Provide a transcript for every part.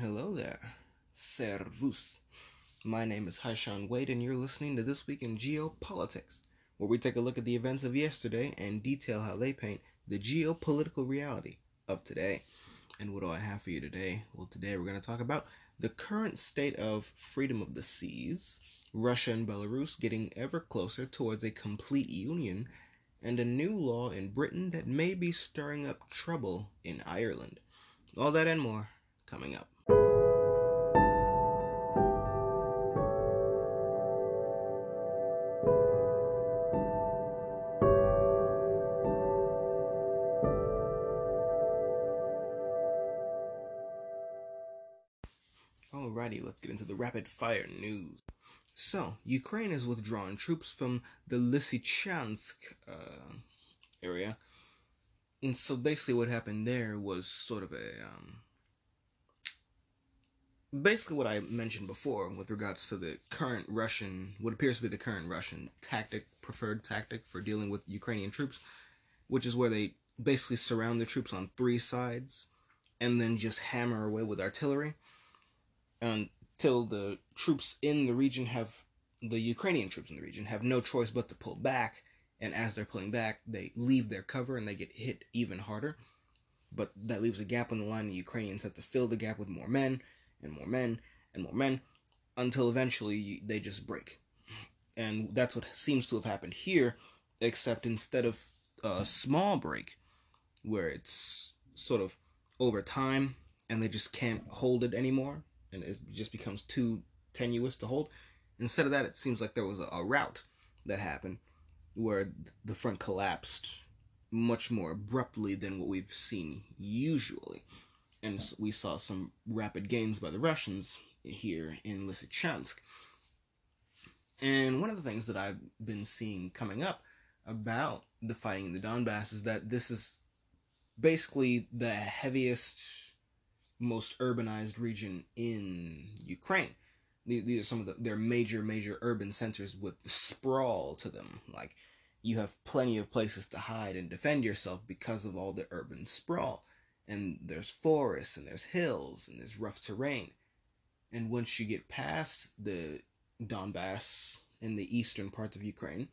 Hello there. Servus. My name is Haishan Wade, and you're listening to This Week in Geopolitics, where we take a look at the events of yesterday and detail how they paint the geopolitical reality of today. And what do I have for you today? Well, today we're going to talk about the current state of freedom of the seas, Russia and Belarus getting ever closer towards a complete union, and a new law in Britain that may be stirring up trouble in Ireland. All that and more coming up. Rapid fire news. So, Ukraine has withdrawn troops from the Lysychansk uh, area. And so basically what happened there was sort of a um, basically what I mentioned before with regards to the current Russian, what appears to be the current Russian tactic, preferred tactic for dealing with Ukrainian troops, which is where they basically surround the troops on three sides and then just hammer away with artillery until the troops in the region have the Ukrainian troops in the region have no choice but to pull back and as they're pulling back they leave their cover and they get hit even harder. But that leaves a gap on the line. The Ukrainians have to fill the gap with more men and more men and more men until eventually they just break. And that's what seems to have happened here except instead of a small break where it's sort of over time and they just can't hold it anymore and it just becomes too tenuous to hold. Instead of that, it seems like there was a, a rout that happened where the front collapsed much more abruptly than what we've seen usually. And we saw some rapid gains by the Russians here in Lysychansk. And one of the things that I've been seeing coming up about the fighting in the Donbass is that this is basically the heaviest most urbanized region in Ukraine. These are some of the, their major, major urban centers with sprawl to them. Like, you have plenty of places to hide and defend yourself because of all the urban sprawl. And there's forests, and there's hills, and there's rough terrain. And once you get past the Donbass in the eastern parts of Ukraine,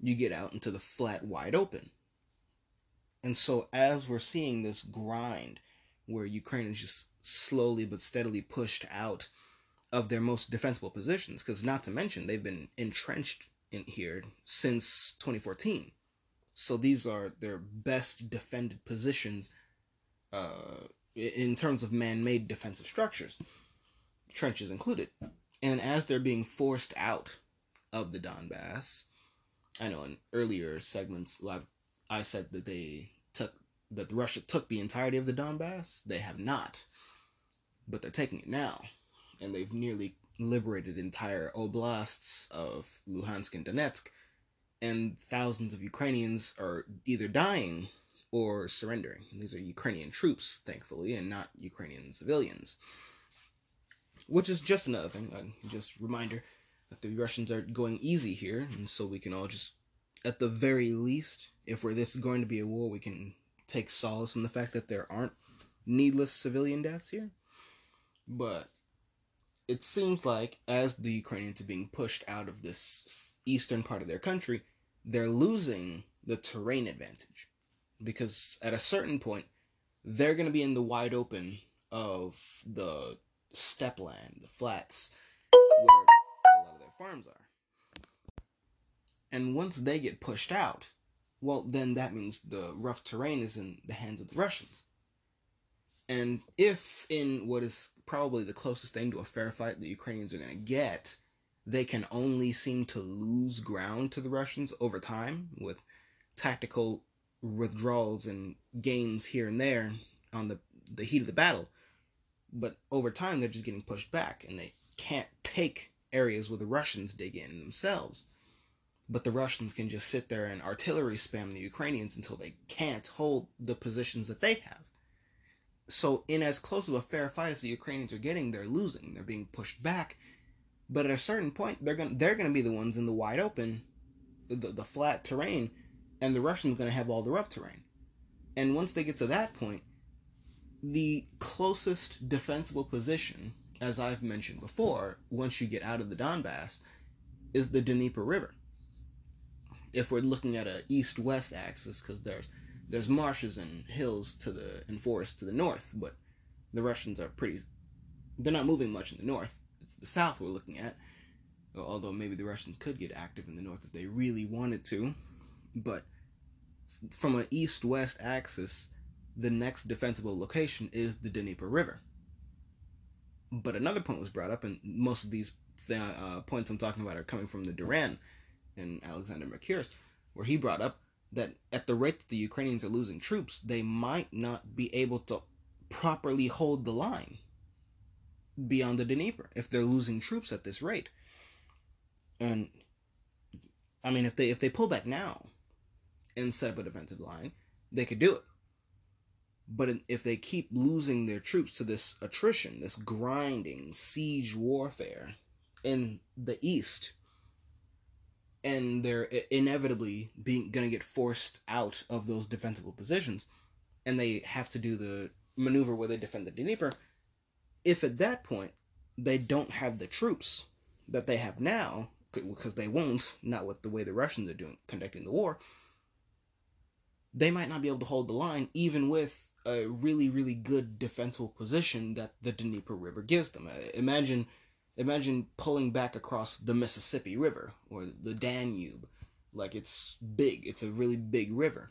you get out into the flat, wide open. And so, as we're seeing this grind where Ukraine is just slowly but steadily pushed out of their most defensible positions. Because not to mention they've been entrenched in here since 2014. So these are their best defended positions uh, in terms of man-made defensive structures, trenches included. And as they're being forced out of the Donbass, I know in earlier segments I said that they that Russia took the entirety of the Donbass. They have not, but they're taking it now, and they've nearly liberated entire oblasts of Luhansk and Donetsk, and thousands of Ukrainians are either dying or surrendering. And these are Ukrainian troops, thankfully, and not Ukrainian civilians. Which is just another thing, uh, just reminder that the Russians are going easy here, and so we can all just, at the very least, if we're this going to be a war, we can take solace in the fact that there aren't needless civilian deaths here. But it seems like as the Ukrainians are being pushed out of this eastern part of their country, they're losing the terrain advantage. Because at a certain point, they're going to be in the wide open of the steppe land, the flats, where a lot of their farms are. And once they get pushed out, well, then that means the rough terrain is in the hands of the Russians. And if, in what is probably the closest thing to a fair fight the Ukrainians are going to get, they can only seem to lose ground to the Russians over time with tactical withdrawals and gains here and there on the, the heat of the battle. But over time, they're just getting pushed back and they can't take areas where the Russians dig in themselves but the Russians can just sit there and artillery spam the Ukrainians until they can't hold the positions that they have. So, in as close of a fair fight as the Ukrainians are getting, they're losing. They're being pushed back. But at a certain point, they're going they're going to be the ones in the wide open, the, the flat terrain, and the Russians going to have all the rough terrain. And once they get to that point, the closest defensible position, as I've mentioned before, once you get out of the Donbass, is the Dnieper River. If we're looking at a east-west axis, because there's there's marshes and hills to the and forests to the north, but the Russians are pretty. They're not moving much in the north. It's the south we're looking at. Although maybe the Russians could get active in the north if they really wanted to, but from an east-west axis, the next defensible location is the Dnieper River. But another point was brought up, and most of these uh, points I'm talking about are coming from the Duran and Alexander Mercouris, where he brought up that at the rate that the Ukrainians are losing troops, they might not be able to properly hold the line beyond the Dnieper if they're losing troops at this rate. And I mean, if they if they pull back now and set up a defensive line, they could do it. But if they keep losing their troops to this attrition, this grinding siege warfare in the east, and they're inevitably being going to get forced out of those defensible positions, and they have to do the maneuver where they defend the Dnieper. If at that point they don't have the troops that they have now, because they won't, not with the way the Russians are doing conducting the war, they might not be able to hold the line, even with a really really good defensible position that the Dnieper River gives them. Imagine imagine pulling back across the Mississippi River or the Danube like it's big. It's a really big river.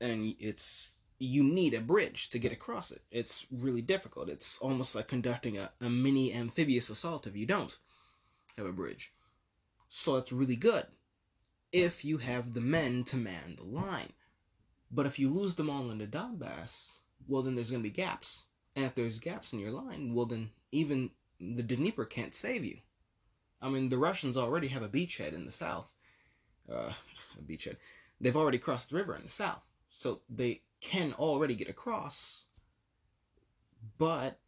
And it's you need a bridge to get across it. It's really difficult. It's almost like conducting a, a mini amphibious assault if you don't have a bridge. So it's really good if you have the men to man the line. But if you lose them all in the Donbass, well, then there's going to be gaps. And if there's gaps in your line, well, then even the Dnieper can't save you. I mean, the Russians already have a beachhead in the south. Uh, a beachhead. They've already crossed the river in the south. So they can already get across. But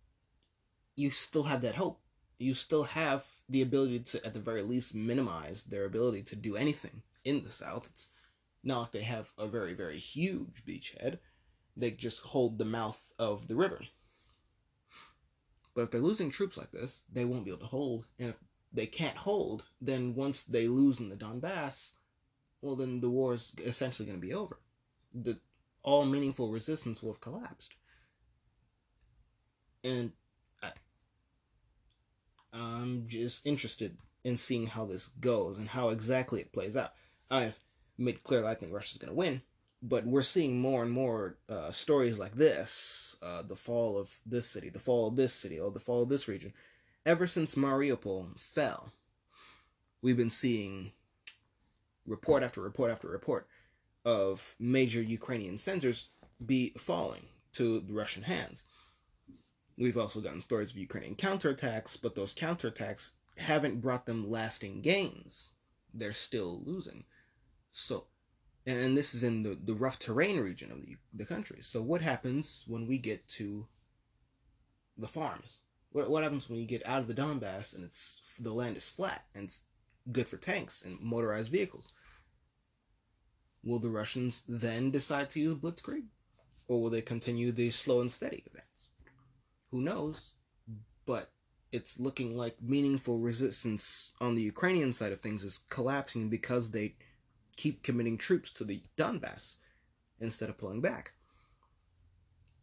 you still have that hope. You still have the ability to, at the very least, minimize their ability to do anything in the south. It's not like they have a very, very huge beachhead. They just hold the mouth of the river. But if they're losing troops like this, they won't be able to hold. And if they can't hold, then once they lose in the Donbass, well, then the war is essentially going to be over. The all meaningful resistance will have collapsed. And I, I'm just interested in seeing how this goes and how exactly it plays out. I've made clear that I think Russia's going to win. But we're seeing more and more uh, stories like this uh, the fall of this city, the fall of this city, or the fall of this region. Ever since Mariupol fell, we've been seeing report after report after report of major Ukrainian centers be falling to the Russian hands. We've also gotten stories of Ukrainian counterattacks, but those counterattacks haven't brought them lasting gains. They're still losing. So, and this is in the, the rough terrain region of the, the country. So, what happens when we get to the farms? What, what happens when you get out of the Donbass and it's the land is flat and it's good for tanks and motorized vehicles? Will the Russians then decide to use blitzkrieg? Or will they continue the slow and steady advance? Who knows? But it's looking like meaningful resistance on the Ukrainian side of things is collapsing because they keep committing troops to the Donbass instead of pulling back.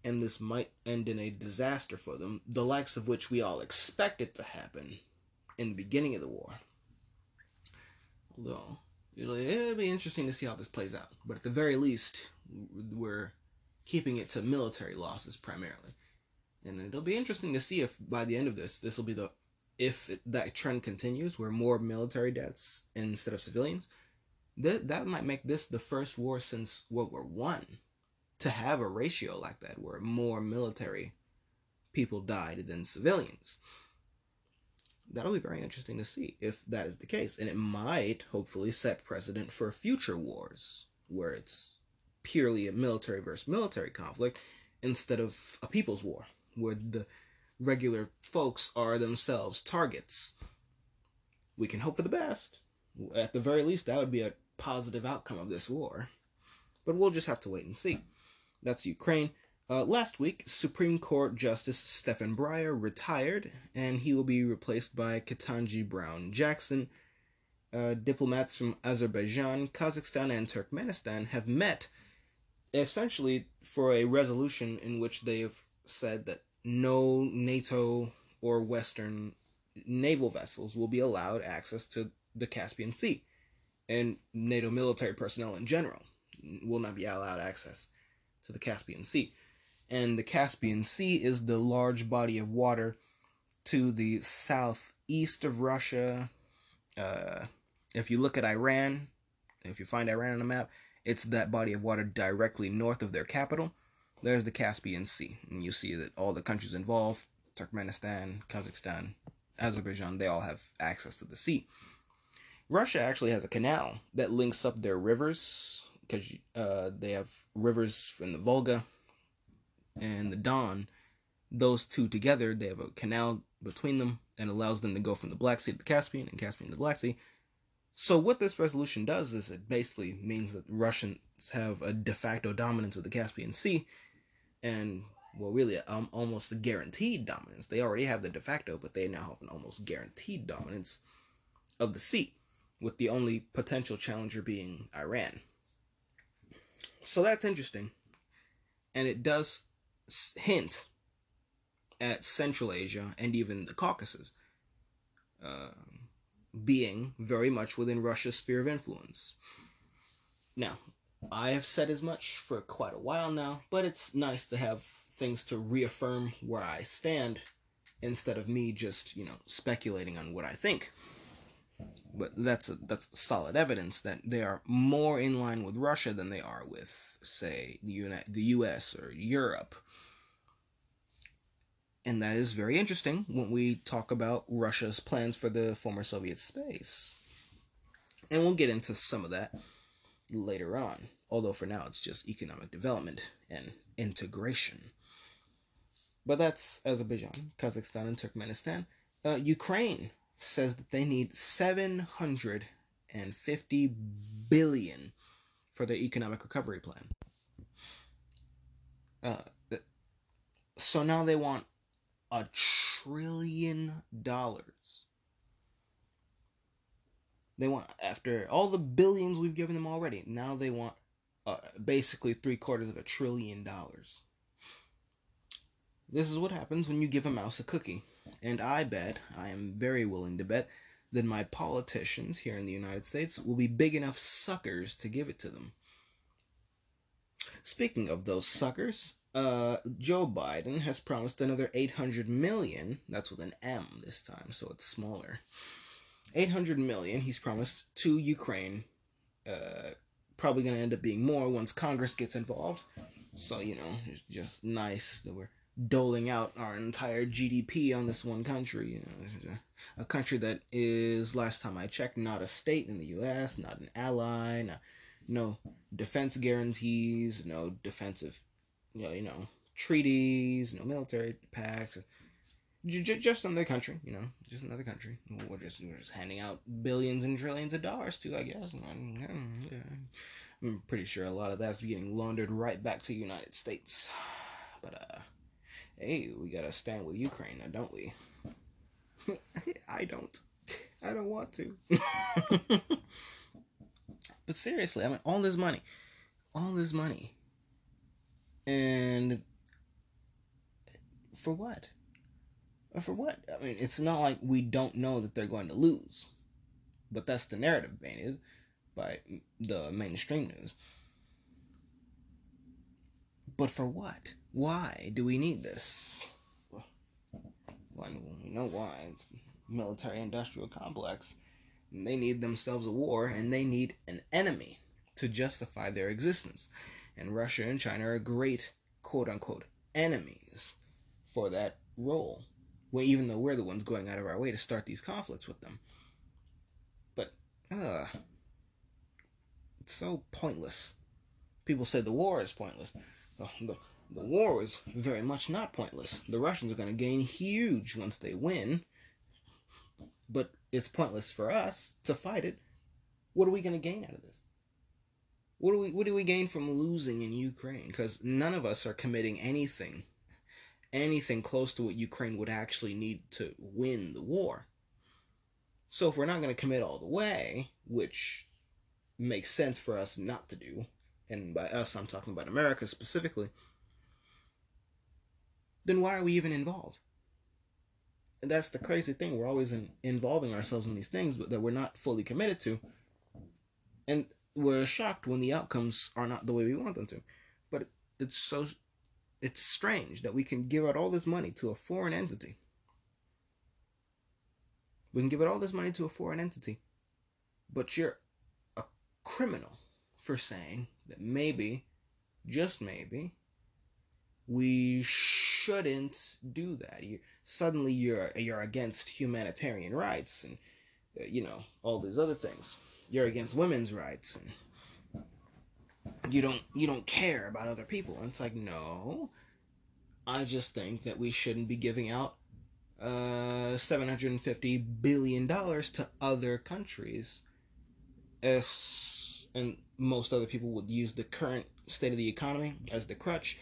And this might end in a disaster for them, the likes of which we all expected to happen in the beginning of the war. Although, it'll, it'll be interesting to see how this plays out. But at the very least, we're keeping it to military losses primarily. And it'll be interesting to see if by the end of this, this will be the if that trend continues, where more military deaths instead of civilians, that that might make this the first war since World War One to have a ratio like that where more military people died than civilians. That'll be very interesting to see if that is the case, and it might hopefully set precedent for future wars where it's purely a military versus military conflict instead of a people's war where the regular folks are themselves targets. We can hope for the best. At the very least, that would be a positive outcome of this war. But we'll just have to wait and see. That's Ukraine. Uh, last week, Supreme Court Justice Stephen Breyer retired, and he will be replaced by Ketanji Brown Jackson. Uh, diplomats from Azerbaijan, Kazakhstan, and Turkmenistan have met essentially for a resolution in which they have said that no NATO or Western naval vessels will be allowed access to the Caspian Sea, and NATO military personnel in general will not be allowed access to the Caspian Sea and the Caspian Sea is the large body of water to the southeast of Russia. Uh, if you look at Iran, if you find Iran on a map, it's that body of water directly north of their capital. There's the Caspian Sea, and you see that all the countries involved Turkmenistan, Kazakhstan, Azerbaijan they all have access to the sea. Russia actually has a canal that links up their rivers because uh, they have rivers in the Volga, and the Don, those two together, they have a canal between them and allows them to go from the Black Sea to the Caspian and Caspian to the Black Sea. So what this resolution does is it basically means that Russians have a de facto dominance of the Caspian Sea, and well, really, um, almost a guaranteed dominance. They already have the de facto, but they now have an almost guaranteed dominance of the sea, with the only potential challenger being Iran. So that's interesting, and it does hint at Central Asia and even the Caucasus uh, being very much within Russia's sphere of influence. Now, I have said as much for quite a while now, but it's nice to have things to reaffirm where I stand instead of me just, you know, speculating on what I think. But that's a, that's solid evidence that they are more in line with Russia than they are with, say, the Uni- the U.S. or Europe and that is very interesting when we talk about Russia's plans for the former Soviet space. And we'll get into some of that later on, although for now it's just economic development and integration. But that's Azerbaijan, Kazakhstan, and Turkmenistan. Uh, Ukraine says that they need 750 billion for their economic recovery plan. Uh, so now they want a trillion dollars. They want, after all the billions we've given them already, now they want uh, basically three quarters of a trillion dollars. This is what happens when you give a mouse a cookie. And I bet, I am very willing to bet, that my politicians here in the United States will be big enough suckers to give it to them. Speaking of those suckers, uh, Joe Biden has promised another 800 million. That's with an M this time, so it's smaller. 800 million he's promised to Ukraine. Uh, probably going to end up being more once Congress gets involved. So, you know, it's just nice that we're doling out our entire GDP on this one country. A, country that is, last time I checked, not a state in the U.S., not an ally, not, no defense guarantees, no defensive you know, you know treaties, no military pacts, just another country, you know, just another country. We're just we're just handing out billions and trillions of dollars to, I guess. I'm pretty sure a lot of that's getting laundered right back to the United States. But uh, hey, we gotta stand with Ukraine now, don't we? I don't. I don't want to. but seriously, I mean, all this money, all this money and for what? For what? I mean, it's not like we don't know that they're going to lose, but that's the narrative painted by the mainstream news. But for what? Why do we need this? Well, we know why. It's military industrial complex. They need themselves a war, and they need an enemy to justify their existence and Russia and China are great quote unquote enemies for that role. Well, even though we're the ones going out of our way to start these conflicts with them. But uh it's so pointless. People say the war is pointless. The, the, the war is very much not pointless. The Russians are going to gain huge once they win. But it's pointless for us to fight it. What are we going to gain out of this? What do we what do we gain from losing in Ukraine? Because none of us are committing anything, anything close to what Ukraine would actually need to win the war. So if we're not going to commit all the way, which makes sense for us not to do, and by us I'm talking about America specifically, then why are we even involved? And that's the crazy thing. We're always in, involving ourselves in these things, but that we're not fully committed to. And we're shocked when the outcomes are not the way we want them to. But it's so it's strange that we can give out all this money to a foreign entity. We can give out all this money to a foreign entity, but you're a criminal for saying that maybe, just maybe, we shouldn't do that. You suddenly you're you're against humanitarian rights and uh, you know all these other things. You're against women's rights and you don't you don't care about other people. And it's like no, I just think that we shouldn't be giving out uh, 750 billion dollars to other countries as and most other people would use the current state of the economy as the crutch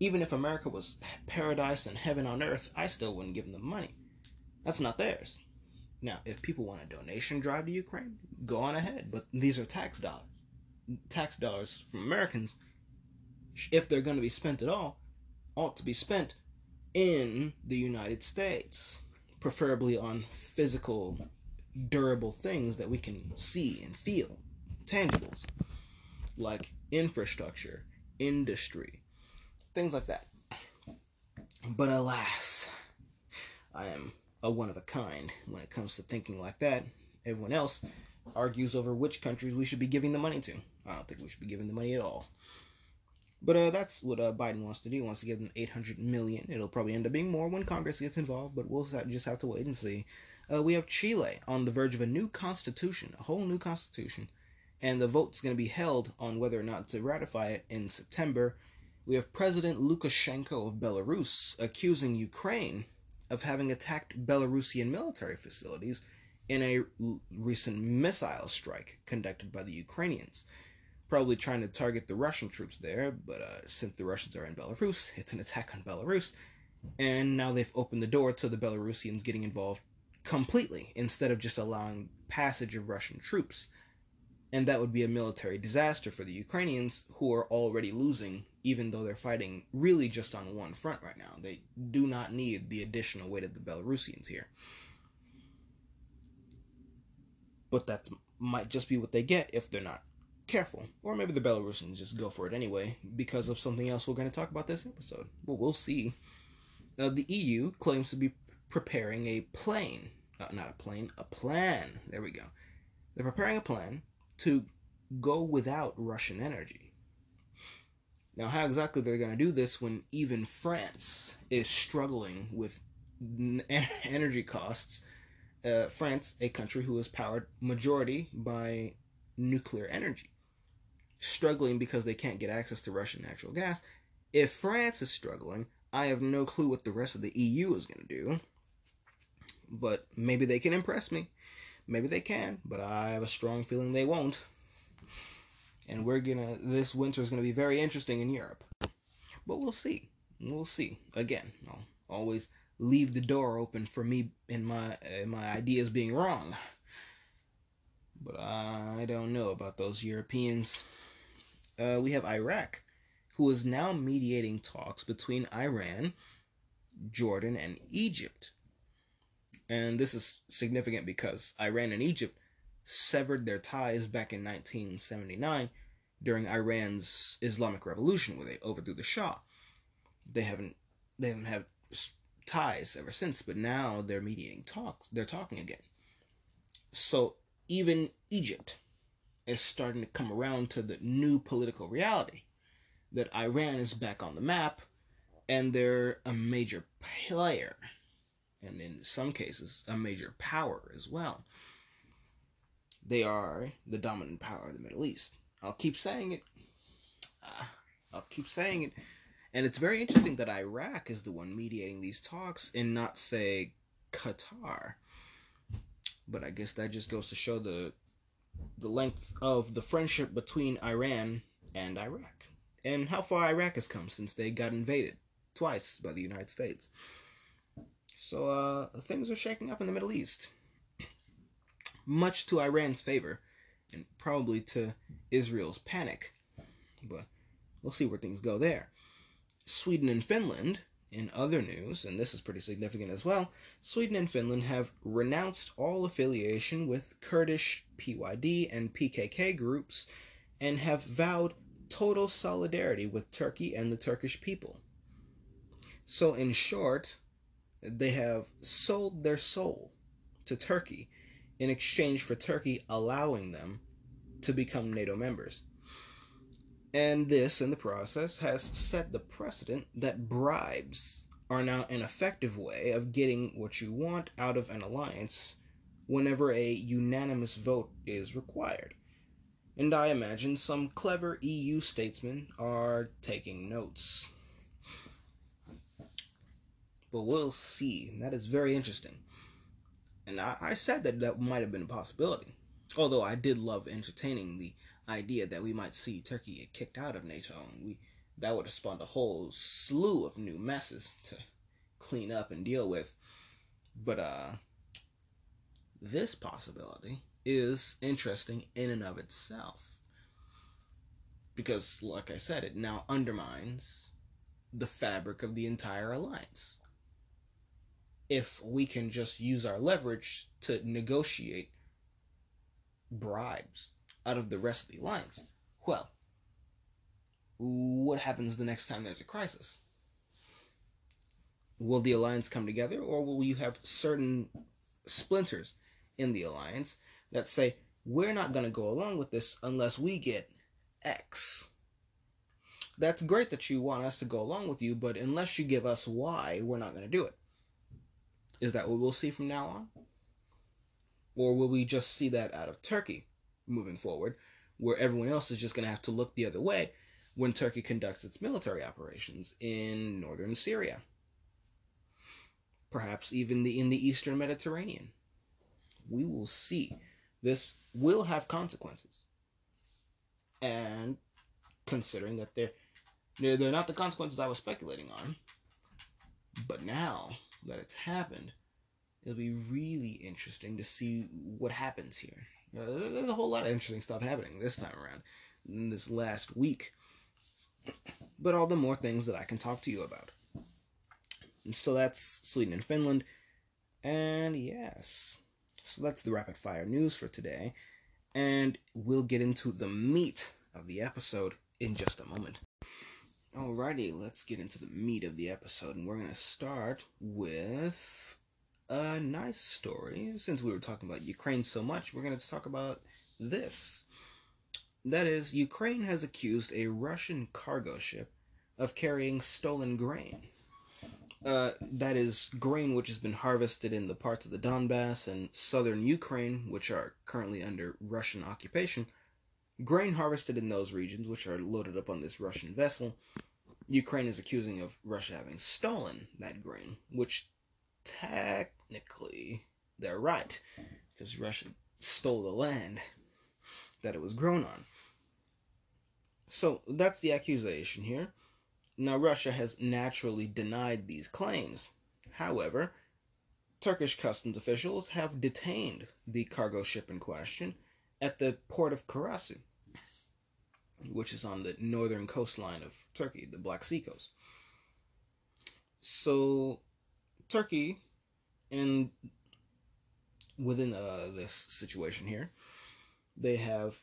even if America was paradise and heaven on earth, I still wouldn't give them the money. That's not theirs. Now, if people want a donation drive to Ukraine, go on ahead. But these are tax dollars. Tax dollars from Americans, if they're going to be spent at all, ought to be spent in the United States, preferably on physical, durable things that we can see and feel, tangibles, like infrastructure, industry, things like that. But alas, I am a one of a kind when it comes to thinking like that. Everyone else argues over which countries we should be giving the money to. I don't think we should be giving the money at all. But uh, that's what uh, Biden wants to do. He wants to give them 800 million. It'll probably end up being more when Congress gets involved, but we'll just have to wait and see. Uh, we have Chile on the verge of a new constitution, a whole new constitution, and the vote's going to be held on whether or not to ratify it in September we have President Lukashenko of Belarus accusing Ukraine of having attacked Belarusian military facilities in a recent missile strike conducted by the Ukrainians. Probably trying to target the Russian troops there, but uh, since the Russians are in Belarus, it's an attack on Belarus. And now they've opened the door to the Belarusians getting involved completely instead of just allowing passage of Russian troops and that would be a military disaster for the Ukrainians who are already losing even though they're fighting really just on one front right now. They do not need the additional weight of the Belarusians here. But that might just be what they get if they're not careful. Or maybe the Belarusians just go for it anyway because of something else we're going to talk about this episode. Well, we'll see. Uh, the EU claims to be preparing a plane. Uh, not a plane, a plan. There we go. They're preparing a plan to go without Russian energy. Now, how exactly they're going to do this when even France is struggling with energy costs? Uh, France, a country who is powered majority by nuclear energy, struggling because they can't get access to Russian natural gas. If France is struggling, I have no clue what the rest of the EU is going to do. But maybe they can impress me. Maybe they can, but I have a strong feeling they won't. And we're gonna, this winter is gonna be very interesting in Europe. But we'll see. We'll see. Again, I'll always leave the door open for me and my uh, my ideas being wrong. But I don't know about those Europeans. Uh, we have Iraq, who is now mediating talks between Iran, Jordan, and Egypt and this is significant because Iran and Egypt severed their ties back in 1979 during Iran's Islamic Revolution, where they overthrew the Shah. They haven't they haven't had ties ever since, but now they're mediating talks. They're talking again. So even Egypt is starting to come around to the new political reality that Iran is back on the map and they're a major player and in some cases, a major power as well. They are the dominant power of the Middle East. I'll keep saying it. Uh, I'll keep saying it. And it's very interesting that Iraq is the one mediating these talks and not, say, Qatar. But I guess that just goes to show the the length of the friendship between Iran and Iraq, and how far Iraq has come since they got invaded twice by the United States. So uh, things are shaking up in the Middle East, much to Iran's favor, and probably to Israel's panic. But we'll see where things go there. Sweden and Finland, in other news, and this is pretty significant as well, Sweden and Finland have renounced all affiliation with Kurdish PYD and PKK groups and have vowed total solidarity with Turkey and the Turkish people. So, in short, they have sold their soul to Turkey in exchange for Turkey allowing them to become NATO members. And this, in the process, has set the precedent that bribes are now an effective way of getting what you want out of an alliance whenever a unanimous vote is required. And I imagine some clever EU statesmen are taking notes. But we'll see. That is very interesting. And I, I said that that might have been a possibility. Although I did love entertaining the idea that we might see Turkey get kicked out of NATO, and we that would have spawned a whole slew of new messes to clean up and deal with. But uh, this possibility is interesting in and of itself because, like I said, it now undermines the fabric of the entire alliance. If we can just use our leverage to negotiate bribes out of the rest of the alliance, well, what happens the next time there's a crisis? Will the alliance come together, or will you have certain splinters in the alliance that say, we're not going to go along with this unless we get X? That's great that you want us to go along with you, but unless you give us Y, we're not going to do it. Is that what we'll see from now on? Or will we just see that out of Turkey? moving forward, where everyone else is just going to have to look the other way when Turkey conducts its military operations in northern Syria. Perhaps even the, in the eastern Mediterranean. We will see. This will have consequences. And considering that they're, they're, they're not the consequences I was speculating on, but now that it's happened, it'll be really interesting to see what happens here. Uh, there's a whole lot of interesting stuff happening this time around, in this last week. But all the more things that I can talk to you about. So that's Sweden and Finland. And yes, so that's the rapid fire news for today. And we'll get into the meat of the episode in just a moment. Alrighty, let's get into the meat of the episode. And we're going to start with a nice story. Since we were talking about Ukraine so much, we're going to talk about this. That is, Ukraine has accused a Russian cargo ship of carrying stolen grain. Uh, that is, grain which has been harvested in the parts of the Donbass and southern Ukraine, which are currently under Russian occupation. Grain harvested in those regions, which are loaded up on this Russian vessel. Ukraine is accusing of Russia having stolen that grain, which technically they're right because Russia stole the land that it was grown on. So that's the accusation here. Now, Russia has naturally denied these claims. However, Turkish customs officials have detained the cargo ship in question at the port of Karasu, which is on the northern coastline of Turkey, the Black Sea coast. So, Turkey, and within uh, this situation here, they have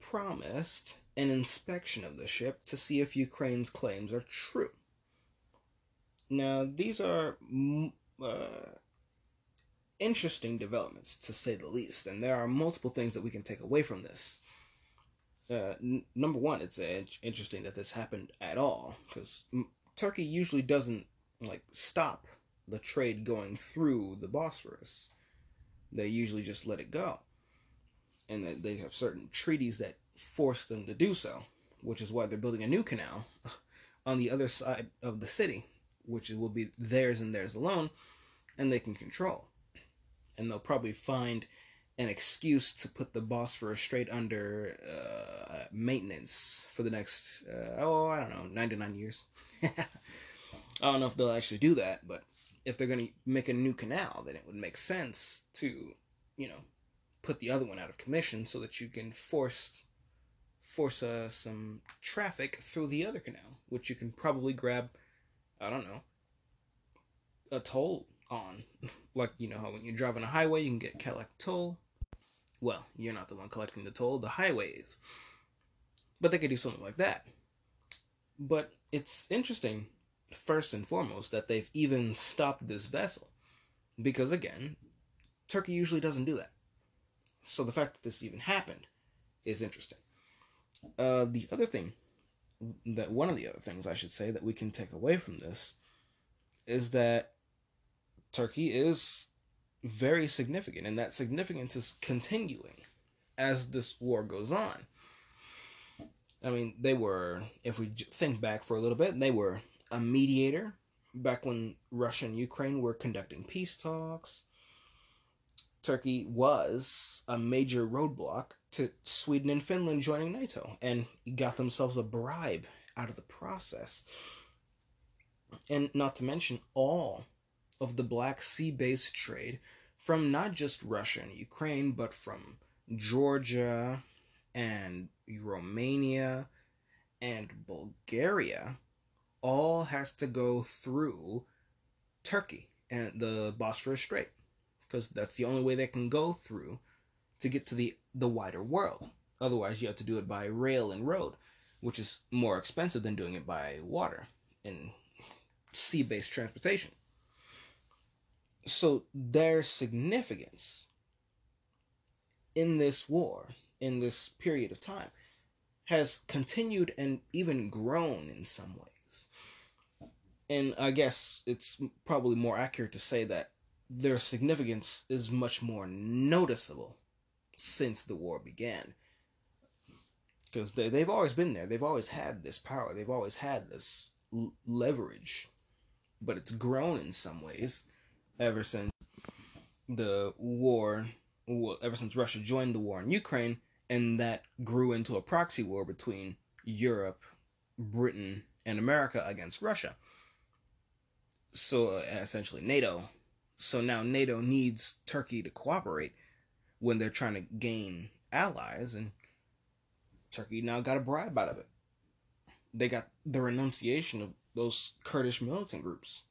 promised an inspection of the ship to see if Ukraine's claims are true. Now, these are uh, interesting developments, to say the least, and there are multiple things that we can take away from this. Uh, n- number one, it's uh, interesting that this happened at all, because m- Turkey usually doesn't like stop the trade going through the Bosphorus. They usually just let it go. And they have certain treaties that force them to do so, which is why they're building a new canal on the other side of the city, which will be theirs and theirs alone, and they can control. And they'll probably find an excuse to put the Bosphorus Strait under uh, maintenance for the next, uh, oh, I don't know, 99 years. I don't know if they'll actually do that, but if they're going to make a new canal, then it would make sense to, you know, put the other one out of commission so that you can force force uh, some traffic through the other canal, which you can probably grab, I don't know, a toll on. like, you know how when you drive on a highway, you can get collect toll. Well, you're not the one collecting the toll, the highways. But they could do something like that. But it's interesting, first and foremost, that they've even stopped this vessel. Because again, Turkey usually doesn't do that. So the fact that this even happened is interesting. Uh, the other thing, that one of the other things I should say that we can take away from this is that Turkey is very significant, and that significance is continuing as this war goes on. I mean, they were, if we think back for a little bit, they were a mediator back when Russia and Ukraine were conducting peace talks. Turkey was a major roadblock to Sweden and Finland joining NATO and got themselves a bribe out of the process. And not to mention all of the Black Sea based trade from not just Russia and Ukraine, but from Georgia and Romania and Bulgaria, all has to go through Turkey and the Bosphorus Strait, because that's the only way they can go through to get to the, the wider world. Otherwise, you have to do it by rail and road, which is more expensive than doing it by water and sea based transportation so their significance in this war, in this period of time, has continued and even grown in some ways. And I guess it's probably more accurate to say that their significance is much more noticeable since the war began. Because they, they've always been there. They've always had this power. They've always had this l- leverage. But it's grown in some ways ever since the war, well, ever since Russia joined the war in Ukraine, and that grew into a proxy war between Europe, Britain, and America against Russia. So uh, essentially, NATO. So now NATO needs Turkey to cooperate when they're trying to gain allies, and Turkey now got a bribe out of it. They got the renunciation of those Kurdish militant groups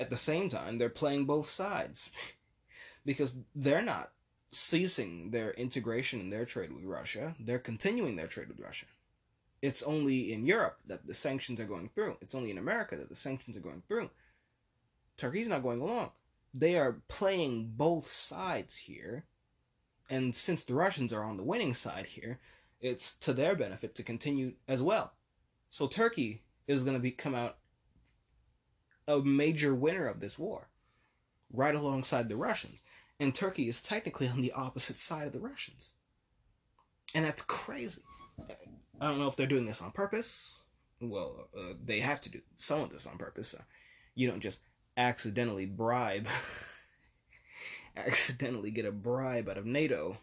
at the same time, they're playing both sides because they're not ceasing their integration in their trade with Russia. They're continuing their trade with Russia. It's only in Europe that the sanctions are going through. It's only in America that the sanctions are going through. Turkey's not going along. They are playing both sides here. And since the Russians are on the winning side here, it's to their benefit to continue as well. So Turkey is going to be come out a major winner of this war, right alongside the Russians. And Turkey is technically on the opposite side of the Russians. And that's crazy. I don't know if they're doing this on purpose. Well, uh, they have to do some of this on purpose. Uh, you don't just accidentally bribe, accidentally get a bribe out of NATO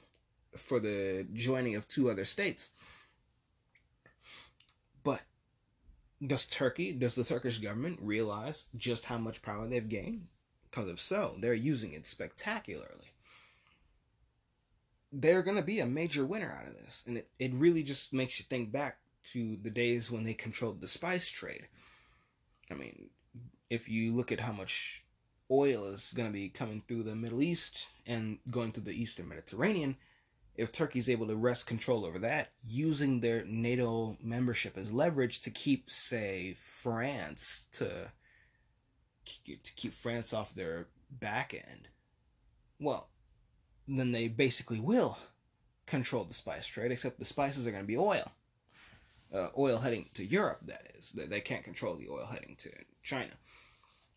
for the joining of two other states. But does Turkey, does the Turkish government realize just how much power they've gained? Because if so, they're using it spectacularly. They're going to be a major winner out of this. And it, it really just makes you think back to the days when they controlled the spice trade. I mean, if you look at how much oil is going to be coming through the Middle East and going to the Eastern Mediterranean, if Turkey's able to wrest control over that, using their NATO membership as leverage to keep, say, France to to keep France off their back end, well, then they basically will control the spice trade. Except the spices are going to be oil, uh, oil heading to Europe. That is, they can't control the oil heading to China.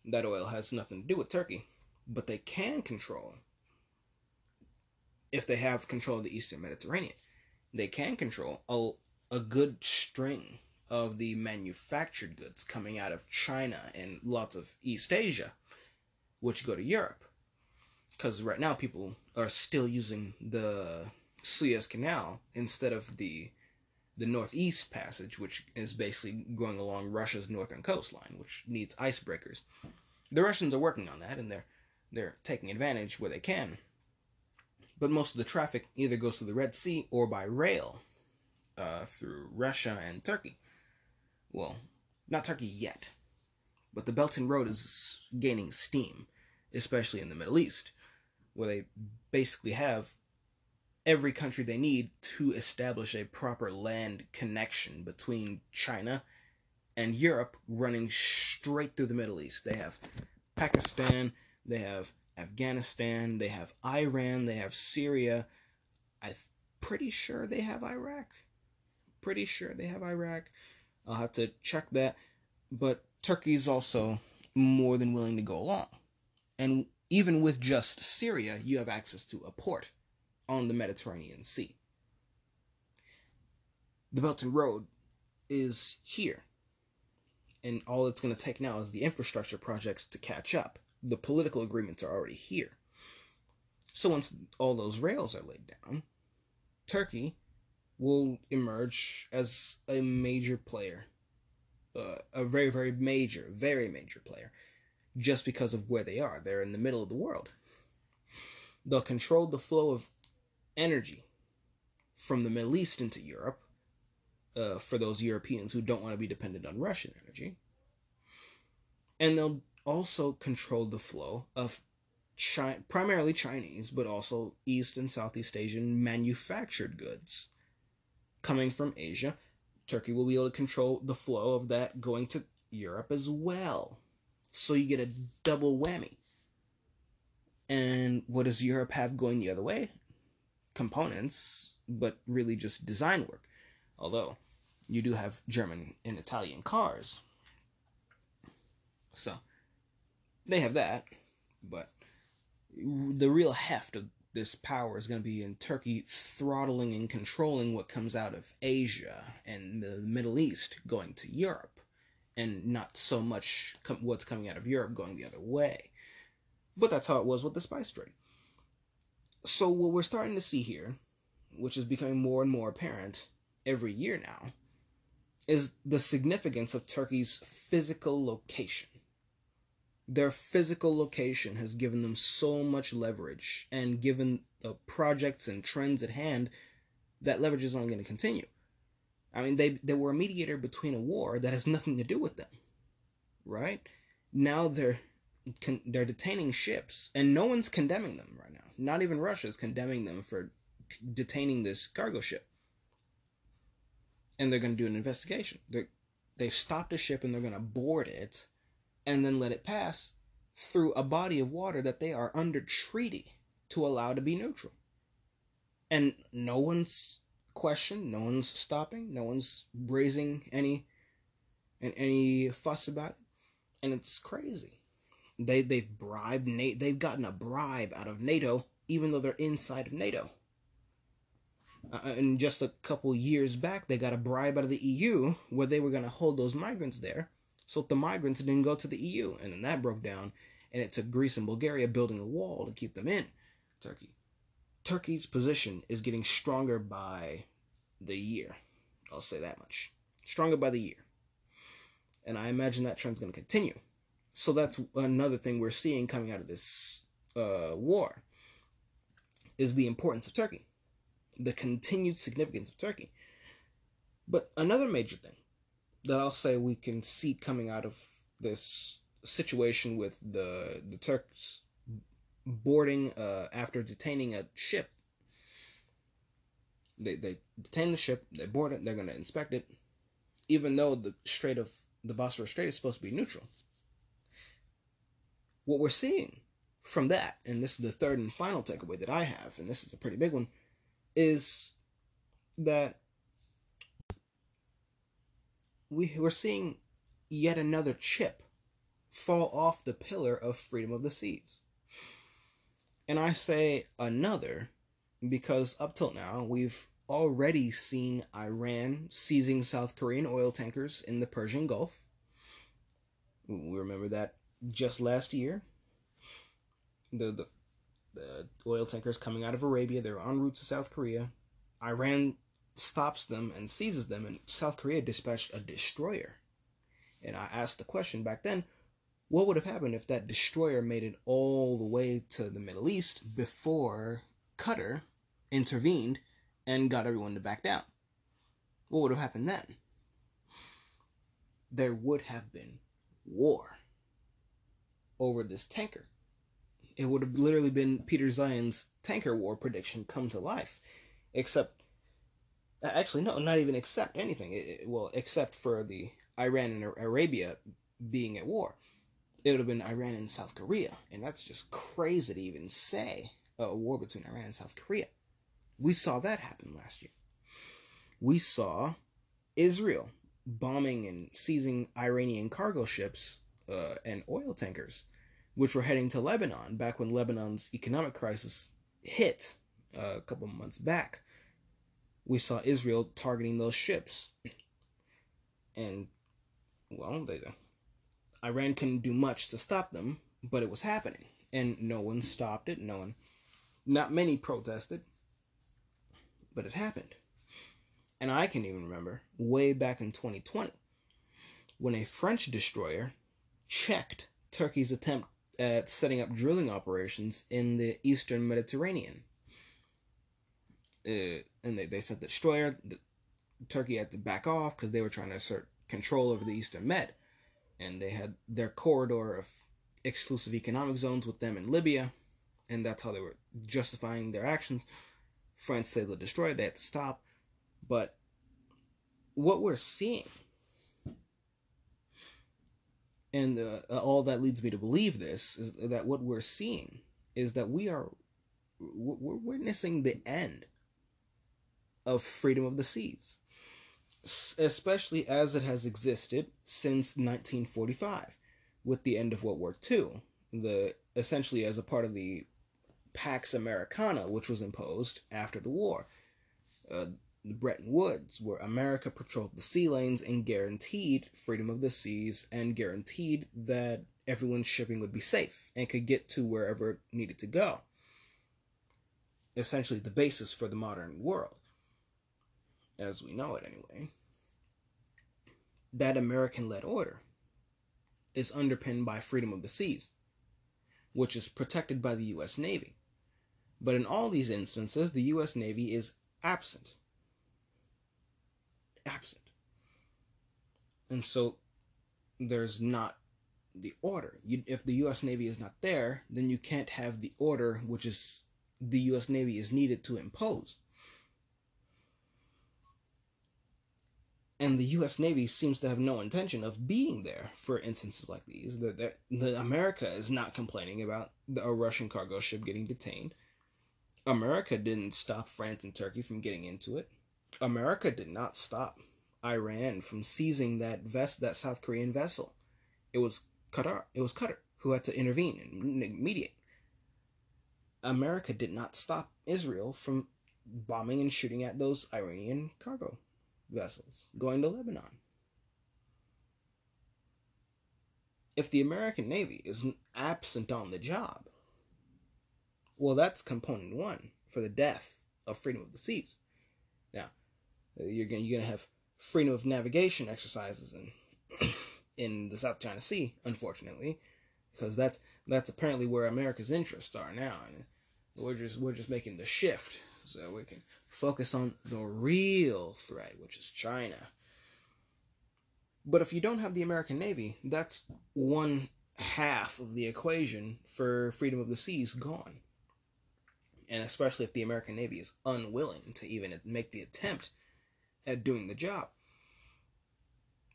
That oil has nothing to do with Turkey, but they can control if they have control of the Eastern Mediterranean. They can control a, a good string of the manufactured goods coming out of China and lots of East Asia, which go to Europe. because right now people are still using the Suez Canal instead of the the Northeast Passage, which is basically going along Russia's northern coastline, which needs icebreakers. The Russians are working on that, and they're they're taking advantage where they can. But most of the traffic either goes through the Red Sea or by rail uh, through Russia and Turkey. Well, not Turkey yet, but the Belt and Road is gaining steam, especially in the Middle East, where they basically have every country they need to establish a proper land connection between China and Europe running straight through the Middle East. They have Pakistan, they have Afghanistan, they have Iran, they have Syria. I'm pretty sure they have Iraq. Pretty sure they have Iraq. I'll have to check that. But Turkey's also more than willing to go along. And even with just Syria, you have access to a port on the Mediterranean Sea. The Belt and Road is here. And all it's going to take now is the infrastructure projects to catch up. The political agreements are already here. So once all those rails are laid down, Turkey will emerge as a major player. Uh, a very, very major, very major player. Just because of where they are. They're in the middle of the world. They'll control the flow of energy from the Middle East into Europe uh, for those Europeans who don't want to be dependent on Russian energy. And they'll also controlled the flow of primarily Chinese, but also East and Southeast Asian manufactured goods coming from Asia. Turkey will be able to control the flow of that going to Europe as well. So you get a double whammy. And what does Europe have going the other way? components, but really just design work. Although you do have German and Italian cars. So they have that, but the real heft of this power is going to be in Turkey throttling and controlling what comes out of Asia and the Middle East going to Europe, and not so much com- what's coming out of Europe going the other way. But that's how it was with the spice trade. So what we're starting to see here, which is becoming more and more apparent every year now, is the significance of Turkey's physical location. Their physical location has given them so much leverage, and given the projects and trends at hand, that leverage is only going to continue. I mean, they they were a mediator between a war that has nothing to do with them, right? Now they're con- they're detaining ships, and no one's condemning them right now. Not even Russia is condemning them for detaining this cargo ship. And they're going to do an investigation. They they've stopped a ship and they're going to board it, and then let it pass through a body of water that they are under treaty to allow to be neutral. And no one's questioned, no one's stopping, no one's raising any and any fuss about it. And it's crazy. They they've bribed NATO. They've gotten a bribe out of NATO, even though they're inside of NATO. Uh, and just a couple years back, they got a bribe out of the EU where they were going to hold those migrants there, so the migrants didn't go to the EU, and then that broke down, and it took Greece and Bulgaria building a wall to keep them in Turkey. Turkey's position is getting stronger by the year. I'll say that much. Stronger by the year. And I imagine that trend's going to continue. So that's another thing we're seeing coming out of this uh, war is the importance of Turkey, the continued significance of Turkey. But another major thing that I'll say we can see coming out of this situation with the the Turks boarding uh, after detaining a ship. They they detain the ship, they board it, they're going to inspect it, even though the Strait of the Bosphorus Strait is supposed to be neutral what we're seeing from that, and this is the third and final takeaway that I have, and this is a pretty big one, is that we, we're seeing yet another chip fall off the pillar of freedom of the seas. And I say another because up till now we've already seen Iran seizing South Korean oil tankers in the Persian Gulf. We remember that just last year. The, the the oil tankers coming out of Arabia. They're en route to South Korea. Iran stops them and seizes them, and South Korea dispatched a destroyer. And I asked the question back then what would have happened if that destroyer made it all the way to the Middle East before Qatar intervened and got everyone to back down? What would have happened then? There would have been war over this tanker. It would have literally been Peter Zeihan's tanker war prediction come to life. Except, actually, no, not even except anything. It, well, except for the Iran and Arabia being at war. It would have been Iran and South Korea. And that's just crazy to even say a war between Iran and South Korea. We saw that happen last year. We saw Israel bombing and seizing Iranian cargo ships uh, and oil tankers, which were heading to Lebanon back when Lebanon's economic crisis hit uh, a couple months back. We saw Israel targeting those ships. And, well, they, Iran couldn't do much to stop them, but it was happening. And no one stopped it. No one, not many protested, but it happened. And I can even remember way back in 2020 when a French destroyer checked Turkey's attempt at setting up drilling operations in the eastern Mediterranean. Uh, and they, they sent the destroyer. The, Turkey had to back off because they were trying to assert control over the eastern Med. And they had their corridor of exclusive economic zones with them in Libya. And that's how they were justifying their actions. France said the destroyer, they had to stop. But what we're seeing and uh, all that leads me to believe this is that what we're seeing is that we are we're witnessing the end of freedom of the seas especially as it has existed since 1945 with the end of World War II the essentially as a part of the Pax Americana which was imposed after the war uh, Bretton Woods, where America patrolled the sea lanes and guaranteed freedom of the seas and guaranteed that everyone's shipping would be safe and could get to wherever it needed to go. Essentially, the basis for the modern world, as we know it anyway. That American led order is underpinned by freedom of the seas, which is protected by the U.S. Navy. But in all these instances, the U.S. Navy is absent absent. And so there's not the order. You, if the U.S. Navy is not there, then you can't have the order which is the U.S. Navy is needed to impose. And the U.S. Navy seems to have no intention of being there for instances like these. That the America is not complaining about a Russian cargo ship getting detained. America didn't stop France and Turkey from getting into it. America did not stop Iran from seizing that vest that South Korean vessel. It was Qatar. It was Qatar who had to intervene and mediate. America did not stop Israel from bombing and shooting at those Iranian cargo vessels going to Lebanon. If the American Navy is absent on the job, well, that's component one for the death of freedom of the seas. Now, uh, you're going you're to have freedom of navigation exercises in in the South China Sea, unfortunately, because that's that's apparently where America's interests are now, and we're just we're just making the shift so we can focus on the real threat, which is China. But if you don't have the American Navy, that's one half of the equation for freedom of the seas gone. And especially if the American Navy is unwilling to even make the attempt at doing the job.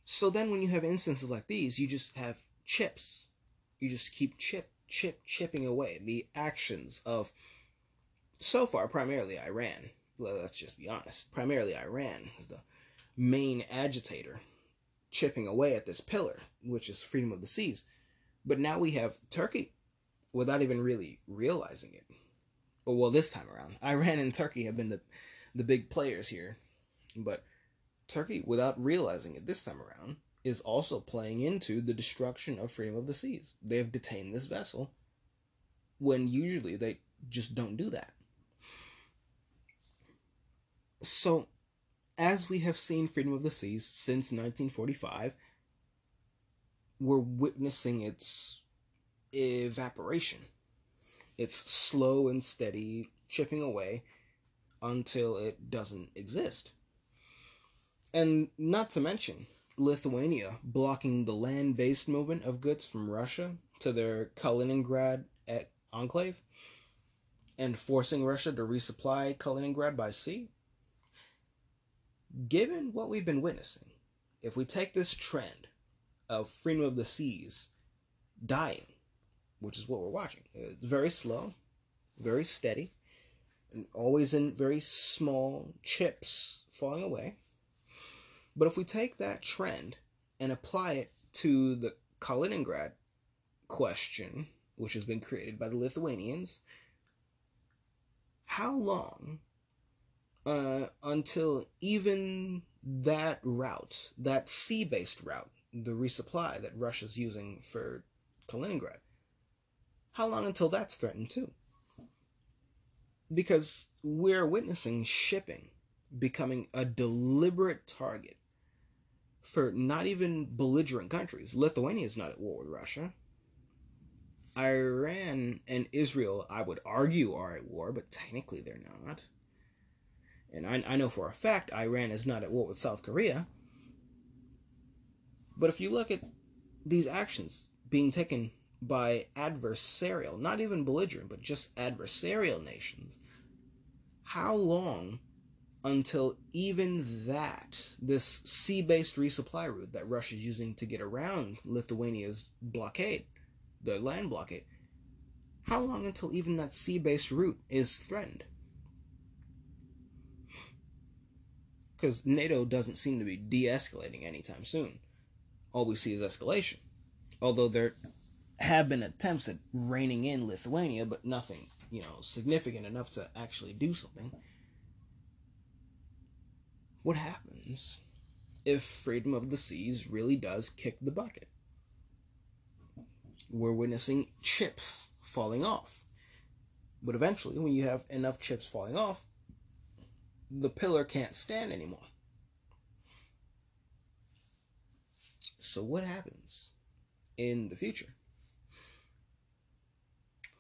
So then when you have instances like these, you just have chips. You just keep chip, chip, chipping away. The actions of, so far, primarily Iran. Let's just be honest. Primarily Iran is the main agitator, chipping away at this pillar, which is freedom of the seas. But now we have Turkey without even really realizing it. Oh, well, this time around, Iran and Turkey have been the the big players here but Turkey, without realizing it this time around, is also playing into the destruction of freedom of the seas. They have detained this vessel when usually they just don't do that. So, as we have seen freedom of the seas since 1945, we're witnessing its evaporation. It's slow and steady chipping away until it doesn't exist. And not to mention, Lithuania blocking the land based movement of goods from Russia to their Kaliningrad enclave and forcing Russia to resupply Kaliningrad by sea. Given what we've been witnessing, if we take this trend of freedom of the seas dying, which is what we're watching, it's very slow, very steady, and always in very small chips falling away. But if we take that trend and apply it to the Kaliningrad question, which has been created by the Lithuanians, how long uh, until even that route, that sea based route, the resupply that Russia's using for Kaliningrad, how long until that's threatened too? Because we're witnessing shipping becoming a deliberate target for not even belligerent countries. Lithuania is not at war with Russia. Iran and Israel, I would argue, are at war, but technically they're not. And I, I know for a fact Iran is not at war with South Korea. But if you look at these actions being taken by adversarial, not even belligerent, but just adversarial nations, how long until even that, this sea based resupply route that Russia is using to get around Lithuania's blockade, the land blockade, how long until even that sea based route is threatened? Because NATO doesn't seem to be de escalating anytime soon. All we see is escalation. Although there have been attempts at reining in Lithuania, but nothing, you know, significant enough to actually do something what happens if freedom of the seas really does kick the bucket? We're witnessing chips falling off. But eventually, when you have enough chips falling off, the pillar can't stand anymore. So, what happens in the future?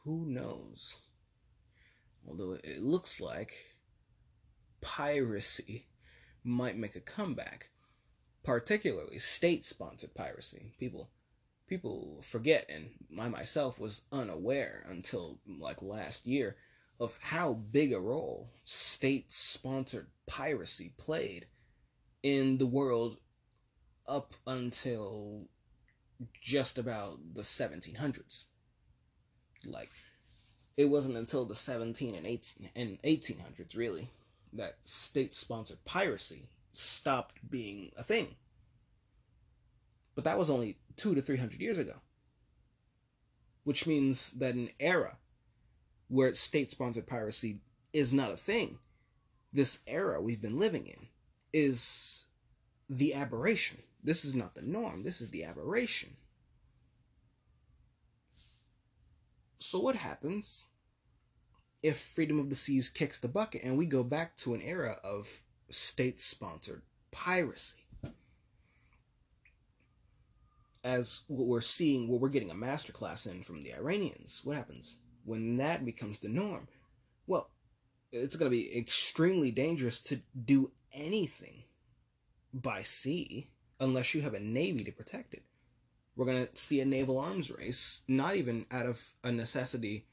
Who knows? Although it looks like piracy might make a comeback, particularly state-sponsored piracy. People people forget and I myself was unaware until like last year of how big a role state-sponsored piracy played in the world up until just about the 1700s. Like it wasn't until the 17 and 18 and 1800s really that state sponsored piracy stopped being a thing. But that was only two to three hundred years ago. Which means that an era where state sponsored piracy is not a thing, this era we've been living in is the aberration. This is not the norm, this is the aberration. So, what happens if freedom of the seas kicks the bucket and we go back to an era of state sponsored piracy as what we're seeing what we're getting a masterclass in from the iranians what happens when that becomes the norm well it's going to be extremely dangerous to do anything by sea unless you have a navy to protect it we're going to see a naval arms race not even out of a necessity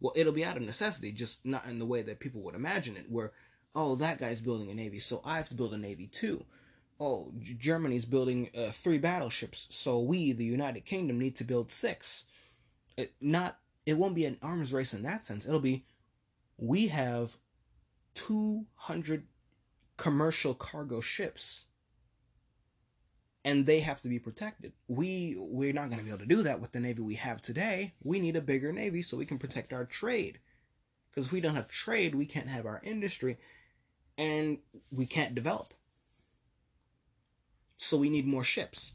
well, it'll be out of necessity, just not in the way that people would imagine it, where, oh, that guy's building a navy, so I have to build a navy too. Oh, Germany's building uh, three battleships, so we, the United Kingdom, need to build six. It, not, it won't be an arms race in that sense. It'll be, we have 200 commercial cargo ships and they have to be protected. We we're not going to be able to do that with the navy we have today. We need a bigger navy so we can protect our trade. Because if we don't have trade, we can't have our industry and we can't develop. So we need more ships.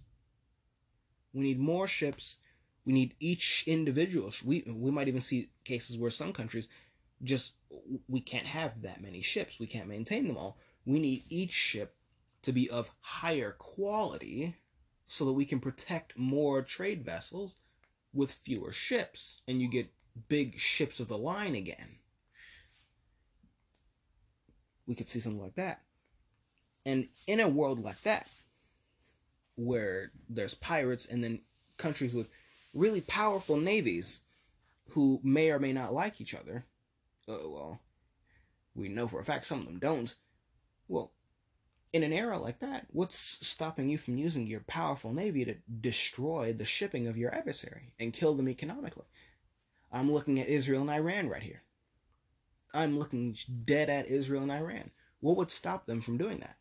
We need more ships. We need each individual. We we might even see cases where some countries just we can't have that many ships. We can't maintain them all. We need each ship to be of higher quality so that we can protect more trade vessels with fewer ships and you get big ships of the line again. We could see something like that. And in a world like that, where there's pirates and then countries with really powerful navies who may or may not like each other, uh, well, we know for a fact some of them don't. Well, in an era like that, what's stopping you from using your powerful navy to destroy the shipping of your adversary and kill them economically? I'm looking at Israel and Iran right here. I'm looking dead at Israel and Iran. What would stop them from doing that?